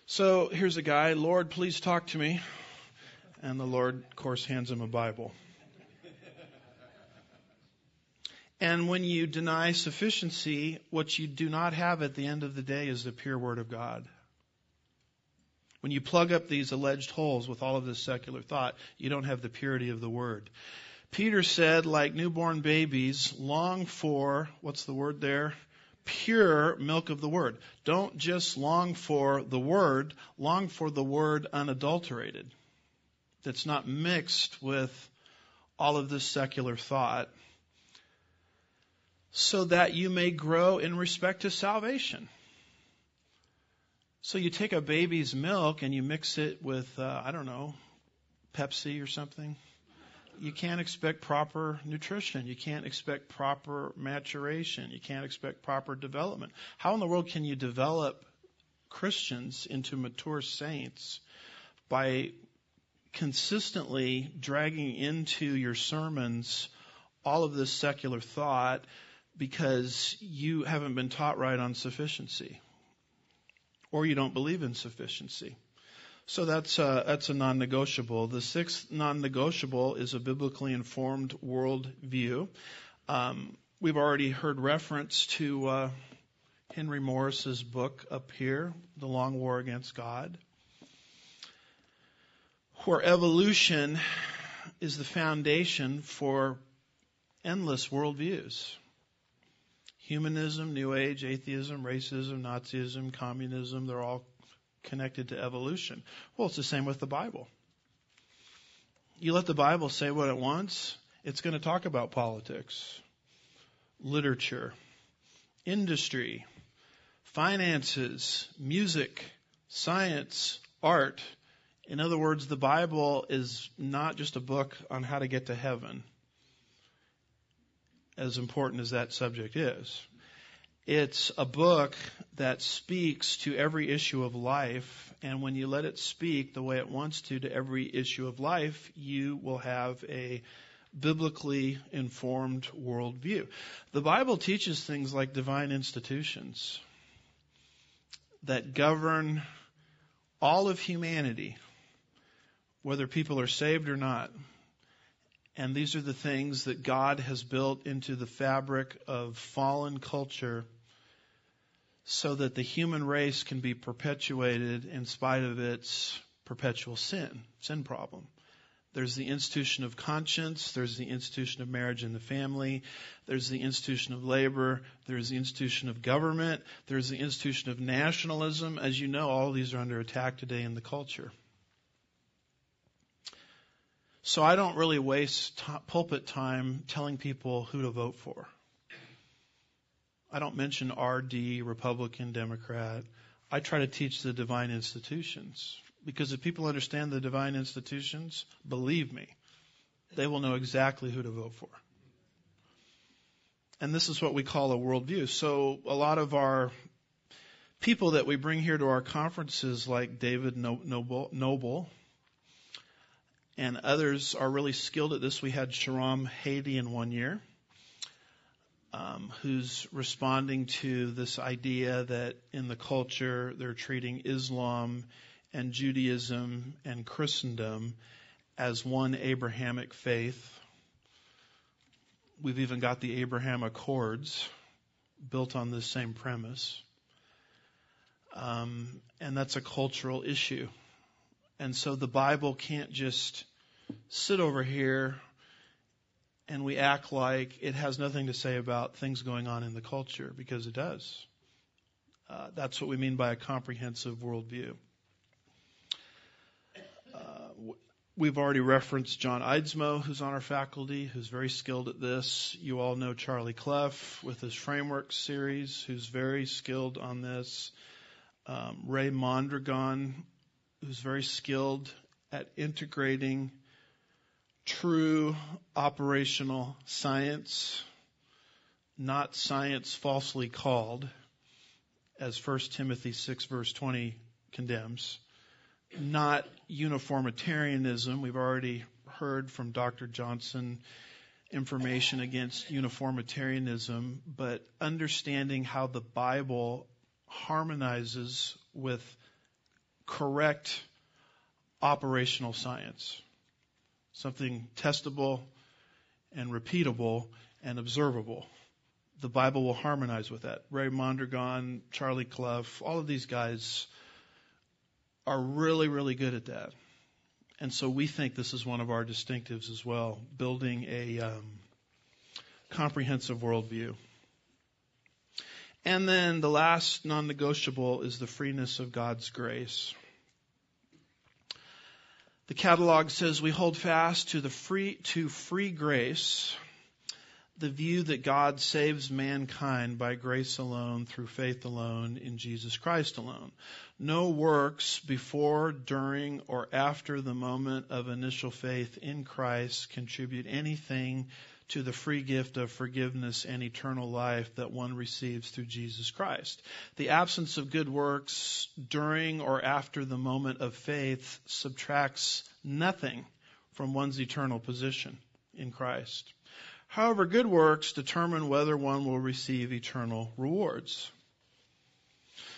So here's a guy, Lord, please talk to me. And the Lord, of course, hands him a Bible. And when you deny sufficiency, what you do not have at the end of the day is the pure Word of God. When you plug up these alleged holes with all of this secular thought, you don't have the purity of the Word. Peter said, like newborn babies, long for, what's the word there? Pure milk of the Word. Don't just long for the Word, long for the Word unadulterated. That's not mixed with all of this secular thought so that you may grow in respect to salvation. So you take a baby's milk and you mix it with, uh, I don't know, Pepsi or something. You can't expect proper nutrition. You can't expect proper maturation. You can't expect proper development. How in the world can you develop Christians into mature saints by consistently dragging into your sermons all of this secular thought because you haven't been taught right on sufficiency, or you don't believe in sufficiency. So that's uh, that's a non-negotiable. The sixth non-negotiable is a biblically informed worldview. Um, we've already heard reference to uh, Henry Morris's book up here, "The Long War Against God," where evolution is the foundation for endless worldviews humanism, New Age, atheism, racism, Nazism, communism, they're all connected to evolution. Well, it's the same with the Bible. You let the Bible say what it wants, it's going to talk about politics, literature, industry, finances, music, science, art. In other words, the Bible is not just a book on how to get to heaven as important as that subject is. It's a book that speaks to every issue of life, and when you let it speak the way it wants to to every issue of life, you will have a biblically informed worldview. The Bible teaches things like divine institutions that govern all of humanity, whether people are saved or not. And these are the things that God has built into the fabric of fallen culture so that the human race can be perpetuated in spite of its perpetual sin, sin problem. There's the institution of conscience. There's the institution of marriage and the family. There's the institution of labor. There's the institution of government. There's the institution of nationalism. As you know, all these are under attack today in the culture. So I don't really waste t- pulpit time telling people who to vote for. I don't mention RD, Republican, Democrat. I try to teach the divine institutions. Because if people understand the divine institutions, believe me, they will know exactly who to vote for. And this is what we call a worldview. So a lot of our people that we bring here to our conferences, like David Noebel, Noebel and others, are really skilled at this. We had Shahram Hadian one year um, who's responding to this idea that in the culture they're treating Islam and Judaism and Christendom as one Abrahamic faith. We've even got the Abraham Accords built on this same premise. Um, and that's a cultural issue. And so the Bible can't just sit over here and we act like it has nothing to say about things going on in the culture because it does. Uh, that's what we mean by a comprehensive worldview. Uh, we've already referenced John Eidsmoe, who's on our faculty, who's very skilled at this. You all know Charlie Clough with his framework series, who's very skilled on this. Um, Ray Mondragon, who's very skilled at integrating true operational science, not science falsely called, as 1 Timothy 6 verse 20 condemns, not uniformitarianism. We've already heard from Dr. Johnson information against uniformitarianism, but understanding how the Bible harmonizes with correct operational science something testable and repeatable and observable. The Bible will harmonize with that. Ray Mondragon, Charlie Clough, all of these guys are really, really good at that. And so we think this is one of our distinctives as well, building a um, comprehensive worldview. And then the last non negotiable is the freeness of God's grace. The catalog says we hold fast to the free to free grace, the view that God saves mankind by grace alone, through faith alone, in Jesus Christ alone. No works before, during, or after the moment of initial faith in Christ contribute anything to the free gift of forgiveness and eternal life that one receives through Jesus Christ. The absence of good works during or after the moment of faith subtracts nothing from one's eternal position in Christ. However, good works determine whether one will receive eternal rewards.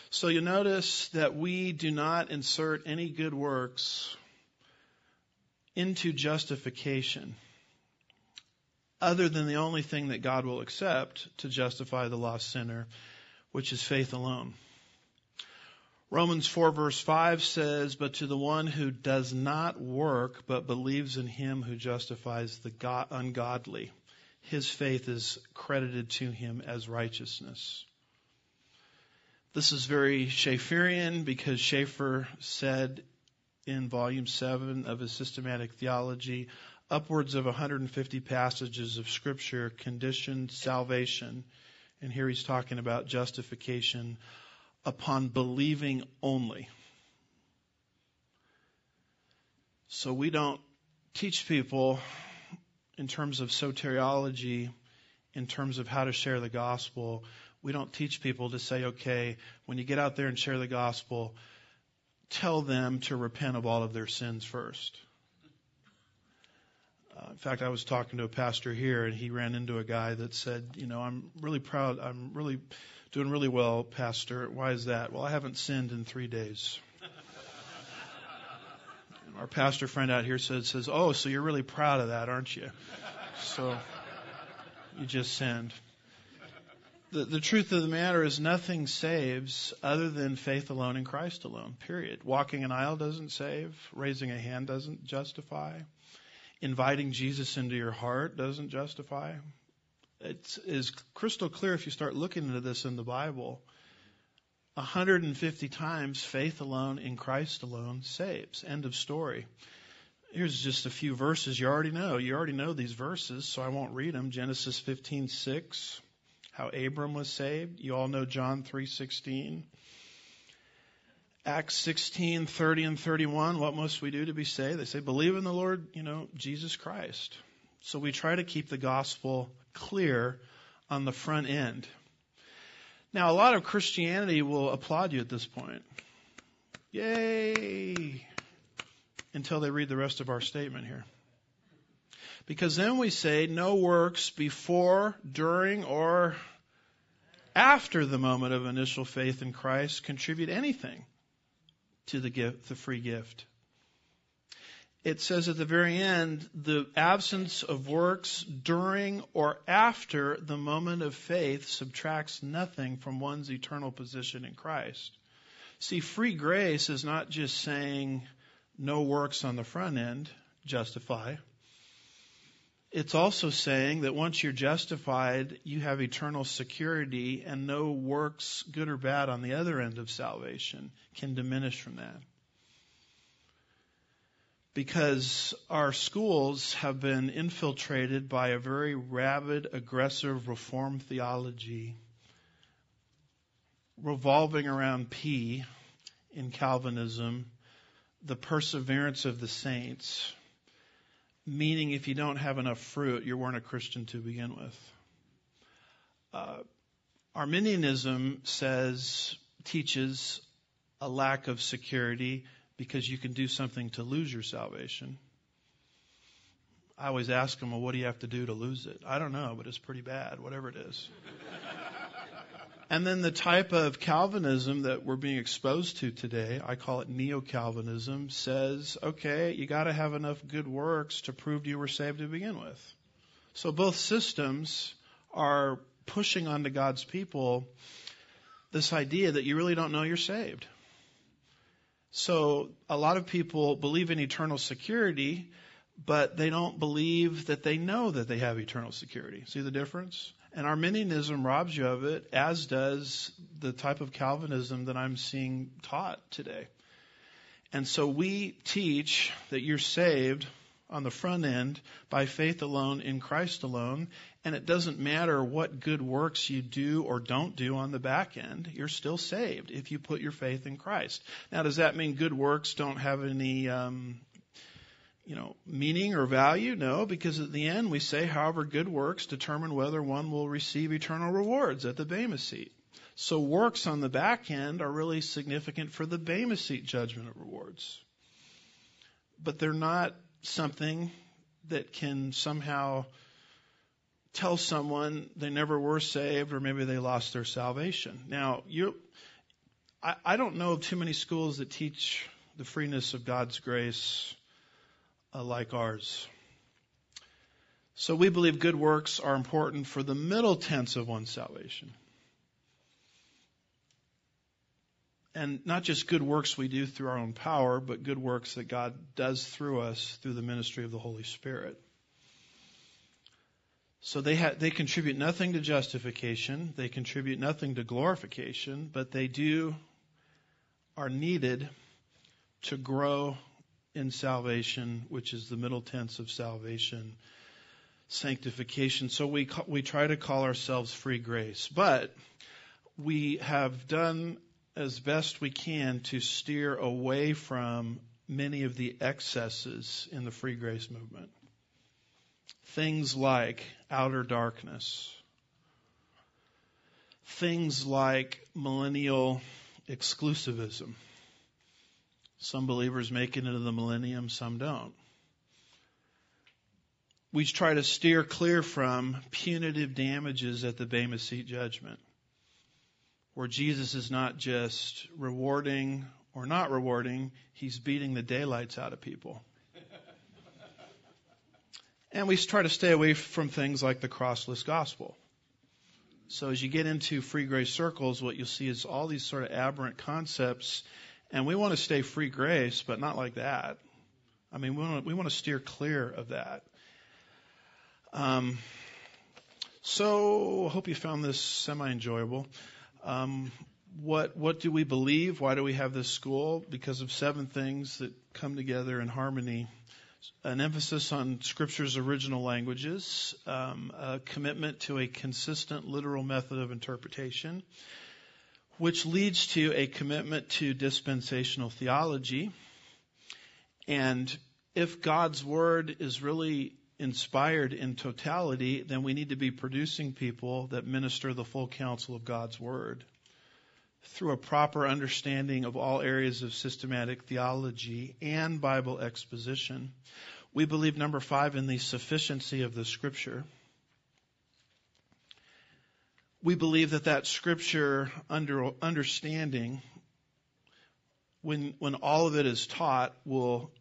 So you notice that we do not insert any good works into justification other than the only thing that God will accept to justify the lost sinner, which is faith alone. Romans 4 verse 5 says, But to the one who does not work, but believes in him who justifies the ungodly, his faith is credited to him as righteousness. This is very Chaferian because Chafer said in volume 7 of his systematic theology, upwards of 150 passages of scripture conditioned salvation. And here he's talking about justification upon believing only. So we don't teach people in terms of soteriology, in terms of how to share the gospel. We don't teach people to say, okay, when you get out there and share the gospel, tell them to repent of all of their sins first. In fact, I was talking to a pastor here, and he ran into a guy that said, "You know, I'm really proud. I'm really doing really well, Pastor. Why is that? Well, I haven't sinned in three days." Our pastor friend out here says, "says Oh, so you're really proud of that, aren't you?" So you just sinned. the, the truth of the matter is nothing saves other than faith alone in Christ alone, period. Walking an aisle doesn't save. Raising a hand doesn't justify. Inviting Jesus into your heart doesn't justify. It is crystal clear if you start looking into this in the Bible. 150 times faith alone in Christ alone saves. End of story. Here's just a few verses you already know. You already know these verses, so I won't read them. Genesis 15:6 how Abram was saved. You all know John 3:16. Acts 16, 30 and 31, what must we do to be saved? They say, believe in the Lord, you know, Jesus Christ. So we try to keep the gospel clear on the front end. Now, a lot of Christianity will applaud you at this point. Yay! Until they read the rest of our statement here. Because then we say no works before, during, or after the moment of initial faith in Christ contribute anything to the gift, the free gift. It says at the very end, the absence of works during or after the moment of faith subtracts nothing from one's eternal position in Christ. See, free grace is not just saying no works on the front end justify. It's also saying that once you're justified, you have eternal security and no works, good or bad, on the other end of salvation can diminish from that. Because our schools have been infiltrated by a very rabid, aggressive reform theology revolving around P in Calvinism, the perseverance of the saints, meaning if you don't have enough fruit, you weren't a Christian to begin with. Uh, Arminianism says, teaches a lack of security because you can do something to lose your salvation. I always ask them, well, what do you have to do to lose it? I don't know, but it's pretty bad, whatever it is. And then the type of Calvinism that we're being exposed to today, I call it neo Calvinism, says, okay, you got to have enough good works to prove you were saved to begin with. So both systems are pushing onto God's people this idea that you really don't know you're saved. So a lot of people believe in eternal security, but they don't believe that they know that they have eternal security. See the difference? And Arminianism robs you of it, as does the type of Calvinism that I'm seeing taught today. And so we teach that you're saved on the front end by faith alone in Christ alone. And it doesn't matter what good works you do or don't do on the back end, you're still saved if you put your faith in Christ. Now, does that mean good works don't have any um, you know, meaning or value? No, because at the end we say, however, good works determine whether one will receive eternal rewards at the Bema seat. So works on the back end are really significant for the Bema seat judgment of rewards. But they're not something that can somehow tell someone they never were saved or maybe they lost their salvation. Now, you, I, I don't know of too many schools that teach the freeness of God's grace uh, like ours. So we believe good works are important for the middle tense of one's salvation. And not just good works we do through our own power, but good works that God does through us through the ministry of the Holy Spirit. So they ha- they contribute nothing to justification, they contribute nothing to glorification, but they do are needed to grow in salvation, which is the middle tense of salvation, sanctification. So we we try to call ourselves free grace, but we have done as best we can to steer away from many of the excesses in the free grace movement. Things like outer darkness. Things like millennial exclusivism some believers make it into the millennium, some don't. We try to steer clear from punitive damages at the Bema Seat judgment, where Jesus is not just rewarding or not rewarding, he's beating the daylights out of people. and we try to stay away from things like the crossless gospel. So as you get into free grace circles, what you'll see is all these sort of aberrant concepts, and we want to stay free grace, but not like that. I mean, we want to, we want to steer clear of that. Um, so I hope you found this semi-enjoyable. Um, what what do we believe? Why do we have this school? Because of seven things that come together in harmony. An emphasis on Scripture's original languages, um, a commitment to a consistent literal method of interpretation, which leads to a commitment to dispensational theology. And if God's Word is really inspired in totality, then we need to be producing people that minister the full counsel of God's Word through a proper understanding of all areas of systematic theology and Bible exposition. We believe, number five, in the sufficiency of the Scripture. We believe that that Scripture under understanding, when when all of it is taught, will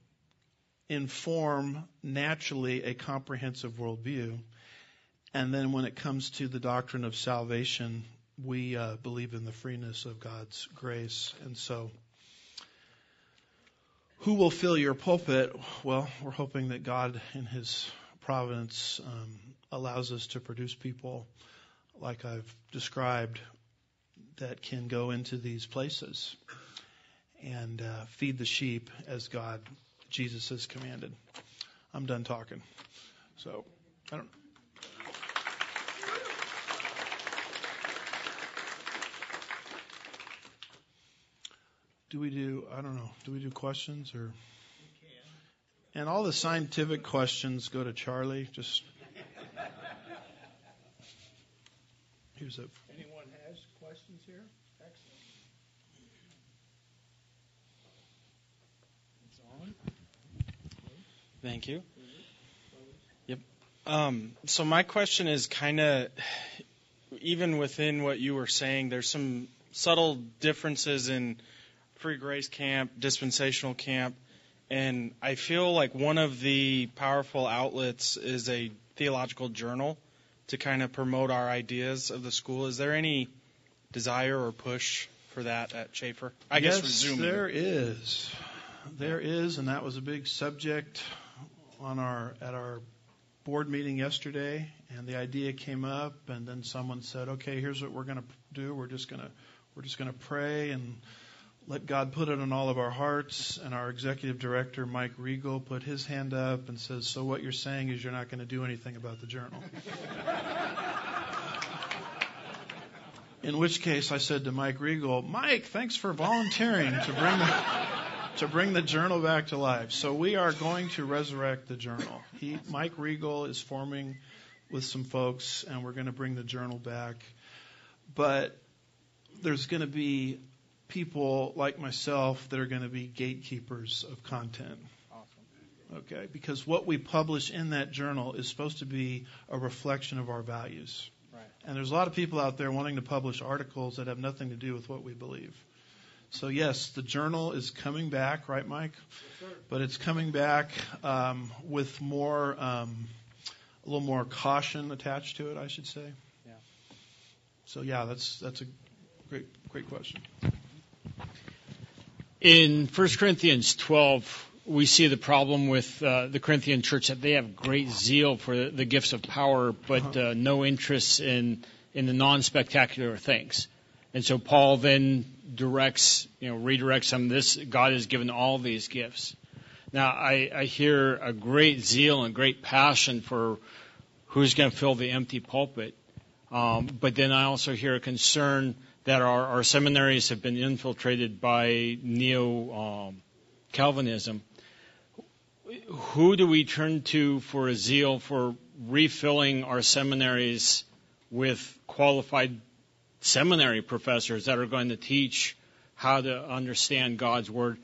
inform naturally a comprehensive worldview. And then when it comes to the doctrine of salvation, we uh, believe in the freeness of God's grace. And so, who will fill your pulpit? Well, we're hoping that God, in His providence, um, allows us to produce people like I've described that can go into these places and uh, feed the sheep as God Jesus has commanded. I'm done talking. So, I don't. Do we do, I don't know, do we do questions or? And all the scientific questions go to Charlie. Just. Here's a. Anyone has questions here? Excellent. It's on. Thank you. Yep. Um, so my question is kind of, even within what you were saying, there's some subtle differences in free grace camp, dispensational camp, and I feel like one of the powerful outlets is a theological journal to kind of promote our ideas of the school. Is there any desire or push for that at Chafer? I yes, guess resuming. there is. There is, and that was a big subject on our at our board meeting yesterday, and the idea came up, and then someone said, "Okay, here's what we're going to do. We're just going to we're just going to pray and let God put it on all of our hearts." And our executive director, Mike Regal, put his hand up and says, "So what you're saying is you're not going to do anything about the journal." In which case, I said to Mike Regal, "Mike, thanks for volunteering to bring." The, to bring the journal back to life. So we are going to resurrect the journal. He, Mike Regal is forming with some folks, and we're going to bring the journal back. But there's going to be people like myself that are going to be gatekeepers of content. Awesome. Okay, because what we publish in that journal is supposed to be a reflection of our values. Right. And there's a lot of people out there wanting to publish articles that have nothing to do with what we believe. So yes, the journal is coming back, right, Mike? Yes, but it's coming back um, with more, um, a little more caution attached to it, I should say. Yeah. So yeah, that's that's a great great question. In 1 Corinthians 12, we see the problem with uh, the Corinthian church that they have great zeal for the, the gifts of power, but uh, no interest in in the non-spectacular things. And so Paul then directs, you know, redirects them. This God has given all these gifts. Now I, I hear a great zeal and great passion for who's going to fill the empty pulpit, um, but then I also hear a concern that our, our seminaries have been infiltrated by neo um, Calvinism. Who do we turn to for a zeal for refilling our seminaries with qualified seminary professors that are going to teach how to understand God's word,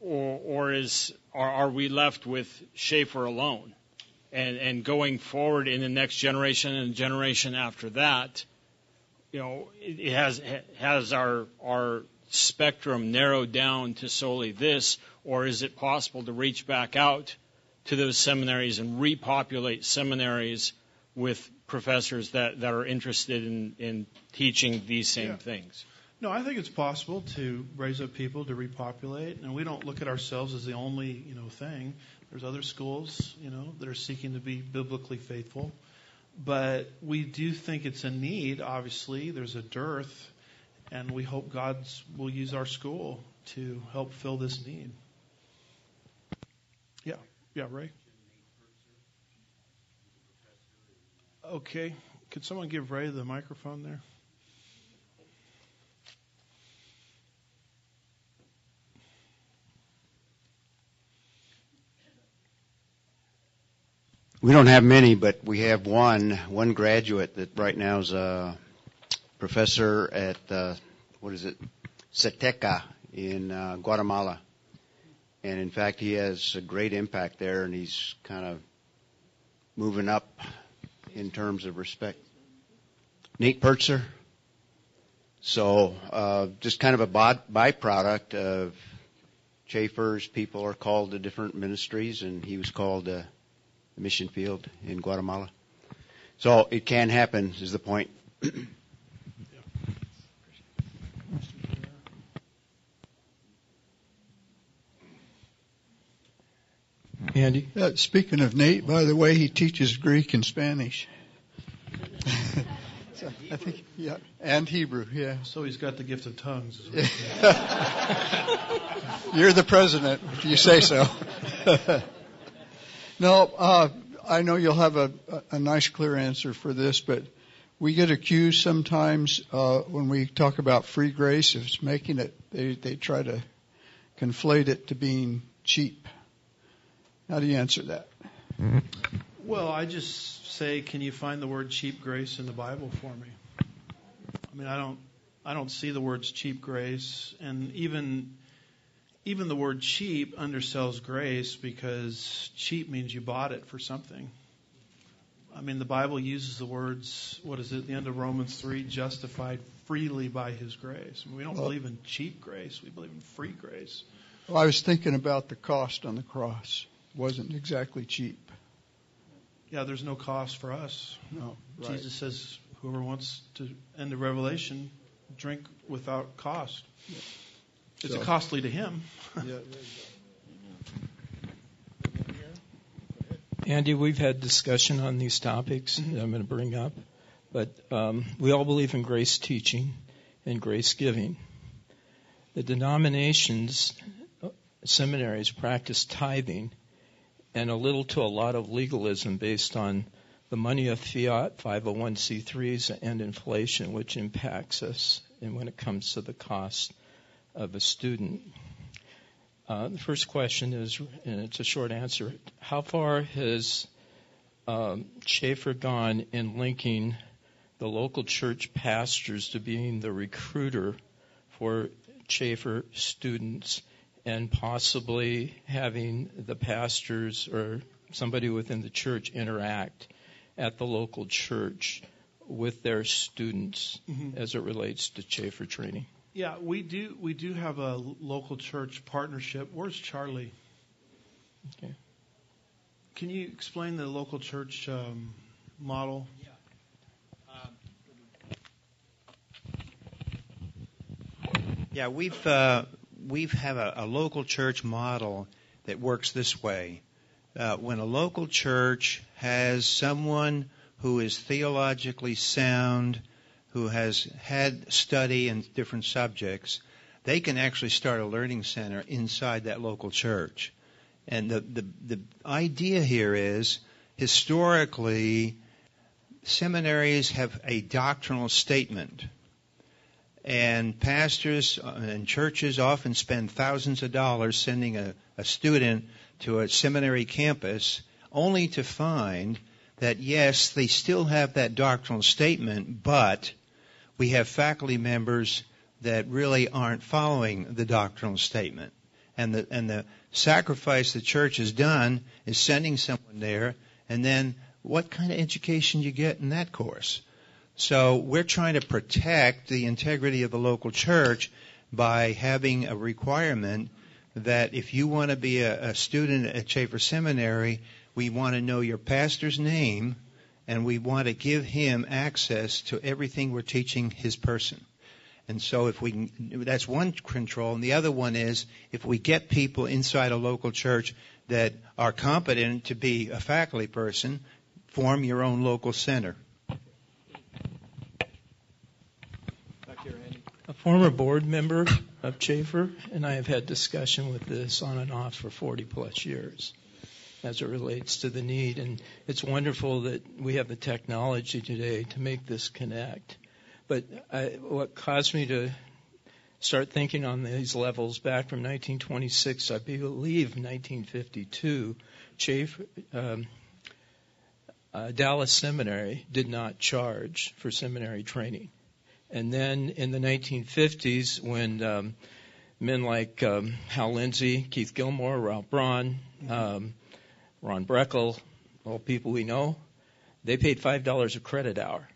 or, or is are, we left with Chafer alone? And and going forward in the next generation and generation after that, you know, it, has has our our spectrum narrowed down to solely this, or is it possible to reach back out to those seminaries and repopulate seminaries with professors that, that are interested in, in teaching these same Yeah. things. No, I think it's possible to raise up people to repopulate, and we don't look at ourselves as the only, you know, thing. There's other schools, you know, that are seeking to be biblically faithful, but we do think it's a need. Obviously, there's a dearth, and we hope God's will use our school to help fill this need. Yeah, yeah, Ray. Okay, could someone give Ray the microphone there? We don't have many, but we have one one graduate that right now is a professor at uh, what is it, Seteca in uh, Guatemala, and in fact he has a great impact there, and he's kind of moving up in terms of respect. Nate Pertzer. So uh, just kind of a byproduct of Chafers. people are called to different ministries, and he was called to the mission field in Guatemala. So it can happen, is the point. Andy? Uh, speaking of Nate, by the way, he teaches Greek and Spanish. so I think, yeah, and Hebrew, yeah. So he's got the gift of tongues. is what. You're the president, if you say so. No, uh, I know you'll have a, a nice, clear answer for this, but we get accused sometimes uh, when we talk about free grace of making it. They they try to conflate it to being cheap. How do you answer that? Well, I just say, can you find the word cheap grace in the Bible for me? I mean, I don't, I don't see the words cheap grace, and even, even the word cheap undersells grace because cheap means you bought it for something. I mean, the Bible uses the words, what is it, at the end of Romans 3, justified freely by His grace. We don't Well- believe in cheap grace, we believe in free grace. Well, I was thinking about the cost on the cross. Wasn't exactly cheap. Yeah, there's no cost for us. No, right. Jesus says, whoever wants to end the revelation, drink without cost. It's So- costly to him. Yeah. Andy, we've had discussion on these topics that I'm going to bring up, but um, we all believe in grace teaching and grace giving. The denominations, uh, seminaries practice tithing and a little to a lot of legalism based on the money of fiat 501c3s and inflation, which impacts us and when it comes to the cost of a student. Uh, the first question is, and it's a short answer, how far has um, Chafer gone in linking the local church pastors to being the recruiter for Chafer students and possibly having the pastors or somebody within the church interact at the local church with their students Mhm. as it relates to Chafer training? Yeah, we do. We do have a local church partnership. Where's Charlie? Okay. Can you explain the local church um, model? Yeah, we've uh, we've have a, a local church model that works this way. Uh, when a local church has someone who is theologically sound, who has had study in different subjects, they can actually start a learning center inside that local church. And the the, the idea here is historically seminaries have a doctrinal statement and pastors uh, and churches often spend thousands of dollars sending a, a student to a seminary campus only to find that yes, they still have that doctrinal statement, but we have faculty members that really aren't following the doctrinal statement. And the, and the sacrifice the church has done is sending someone there, and then what kind of education you get in that course? So we're trying to protect the integrity of the local church by having a requirement that if you want to be a, a student at Chafer Seminary, we want to know your pastor's name and we want to give him access to everything we're teaching his person. And so if we can, that's one control. And the other one is if we get people inside a local church that are competent to be a faculty person, form your own local center. A former board member of Chafer and I have had discussion with this on and off for 40 plus years as it relates to the need. And it's wonderful that we have the technology today to make this connect. But I, what caused me to start thinking on these levels back from 1926, I believe 1952, Chafe, um, uh, Dallas Seminary did not charge for seminary training. And then in the 1950s, when um, men like um, Hal Lindsey, Keith Gilmore, Ralph Braun, um, Ron Breckel, all people we know, they paid five dollars a credit hour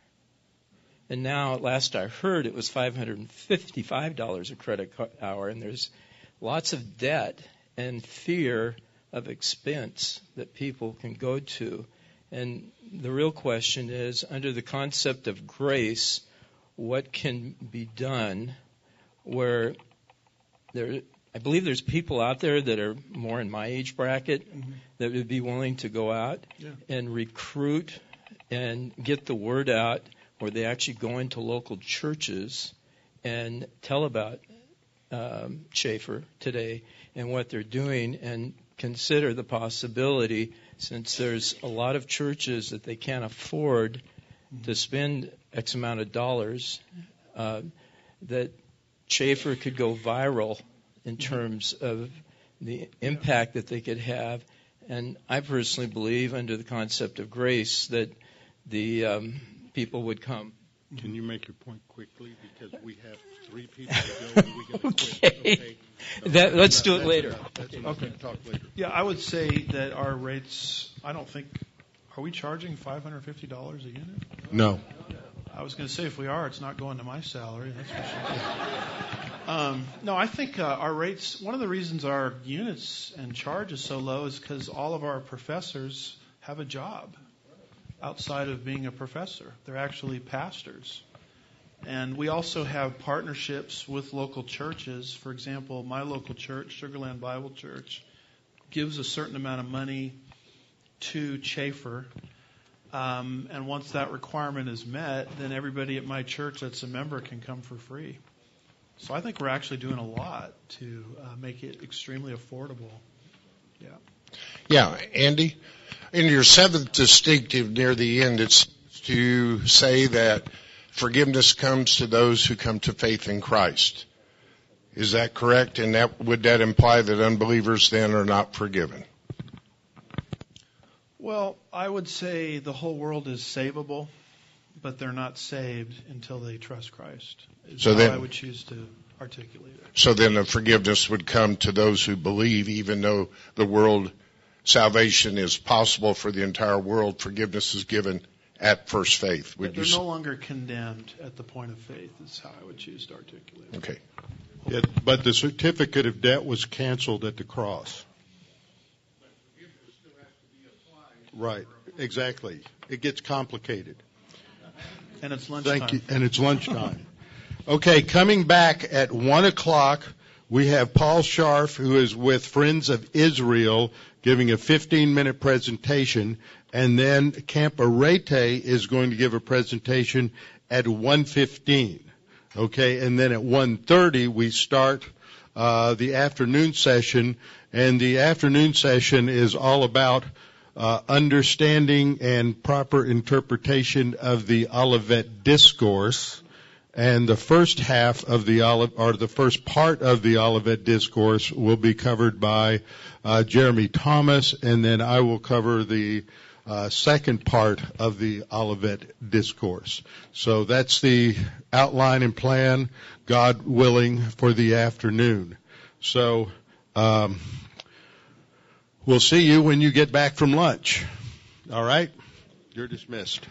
and now, at last I heard, it was $555 a credit hour, and there's lots of debt and fear of expense that people can go to. And the real question is under the concept of grace, what can be done where there I believe there's people out there that are more in my age bracket mm-hmm. that would be willing to go out yeah. and recruit and get the word out where they actually go into local churches and tell about um, Chafer today and what they're doing and consider the possibility, since there's a lot of churches that they can't afford to spend X amount of dollars, uh, that Chafer could go viral in terms of the impact that they could have. And I personally believe, under the concept of grace, that the um, people would come. Can you make your point quickly because we have three people to go and we got okay. okay. That, let's do it later. okay. okay. Talk later. Yeah, I would say that our rates. I don't think. Are we charging five hundred fifty dollars a unit? No. I was going to say if we are, it's not going to my salary. Um, no, I think uh, our rates. One of the reasons our units and charge is so low is because all of our professors have a job outside of being a professor. They're actually pastors. And we also have partnerships with local churches. For example, my local church, Sugar Land Bible Church, gives a certain amount of money to Chafer. Um, and once that requirement is met, then everybody at my church that's a member can come for free. So I think we're actually doing a lot to uh, make it extremely affordable. Yeah. Yeah, Andy, in your seventh distinctive near the end, it's to say that forgiveness comes to those who come to faith in Christ. Is that correct? And that, would that imply that unbelievers then are not forgiven? Well, I would say the whole world is savable, but they're not saved until they trust Christ. Is so then, I would choose to articulate it. So then the forgiveness would come to those who believe, even though the world salvation is possible for the entire world. Forgiveness is given at first faith. Would they're you... no longer condemned at the point of faith. Is how I would choose to articulate. It. Okay. It, but the certificate of debt was canceled at the cross. Right. Exactly. It gets complicated. And it's lunchtime. Thank you. And it's lunchtime. okay. Coming back at one o'clock. We have Paul Scharf, who is with Friends of Israel, giving a 15 minute presentation, and then Camp Arete is going to give a presentation at 1:15. Okay, and then at 1:30 we start uh, the afternoon session, and the afternoon session is all about uh, understanding and proper interpretation of the Olivet Discourse and the first half of the olive, or the first part of the Olivet discourse will be covered by uh, Jeremy Thomas, and then I will cover the uh, second part of the Olivet discourse. So that's the outline and plan, God willing, for the afternoon. So um, we'll see you when you get back from lunch. All right, you're dismissed.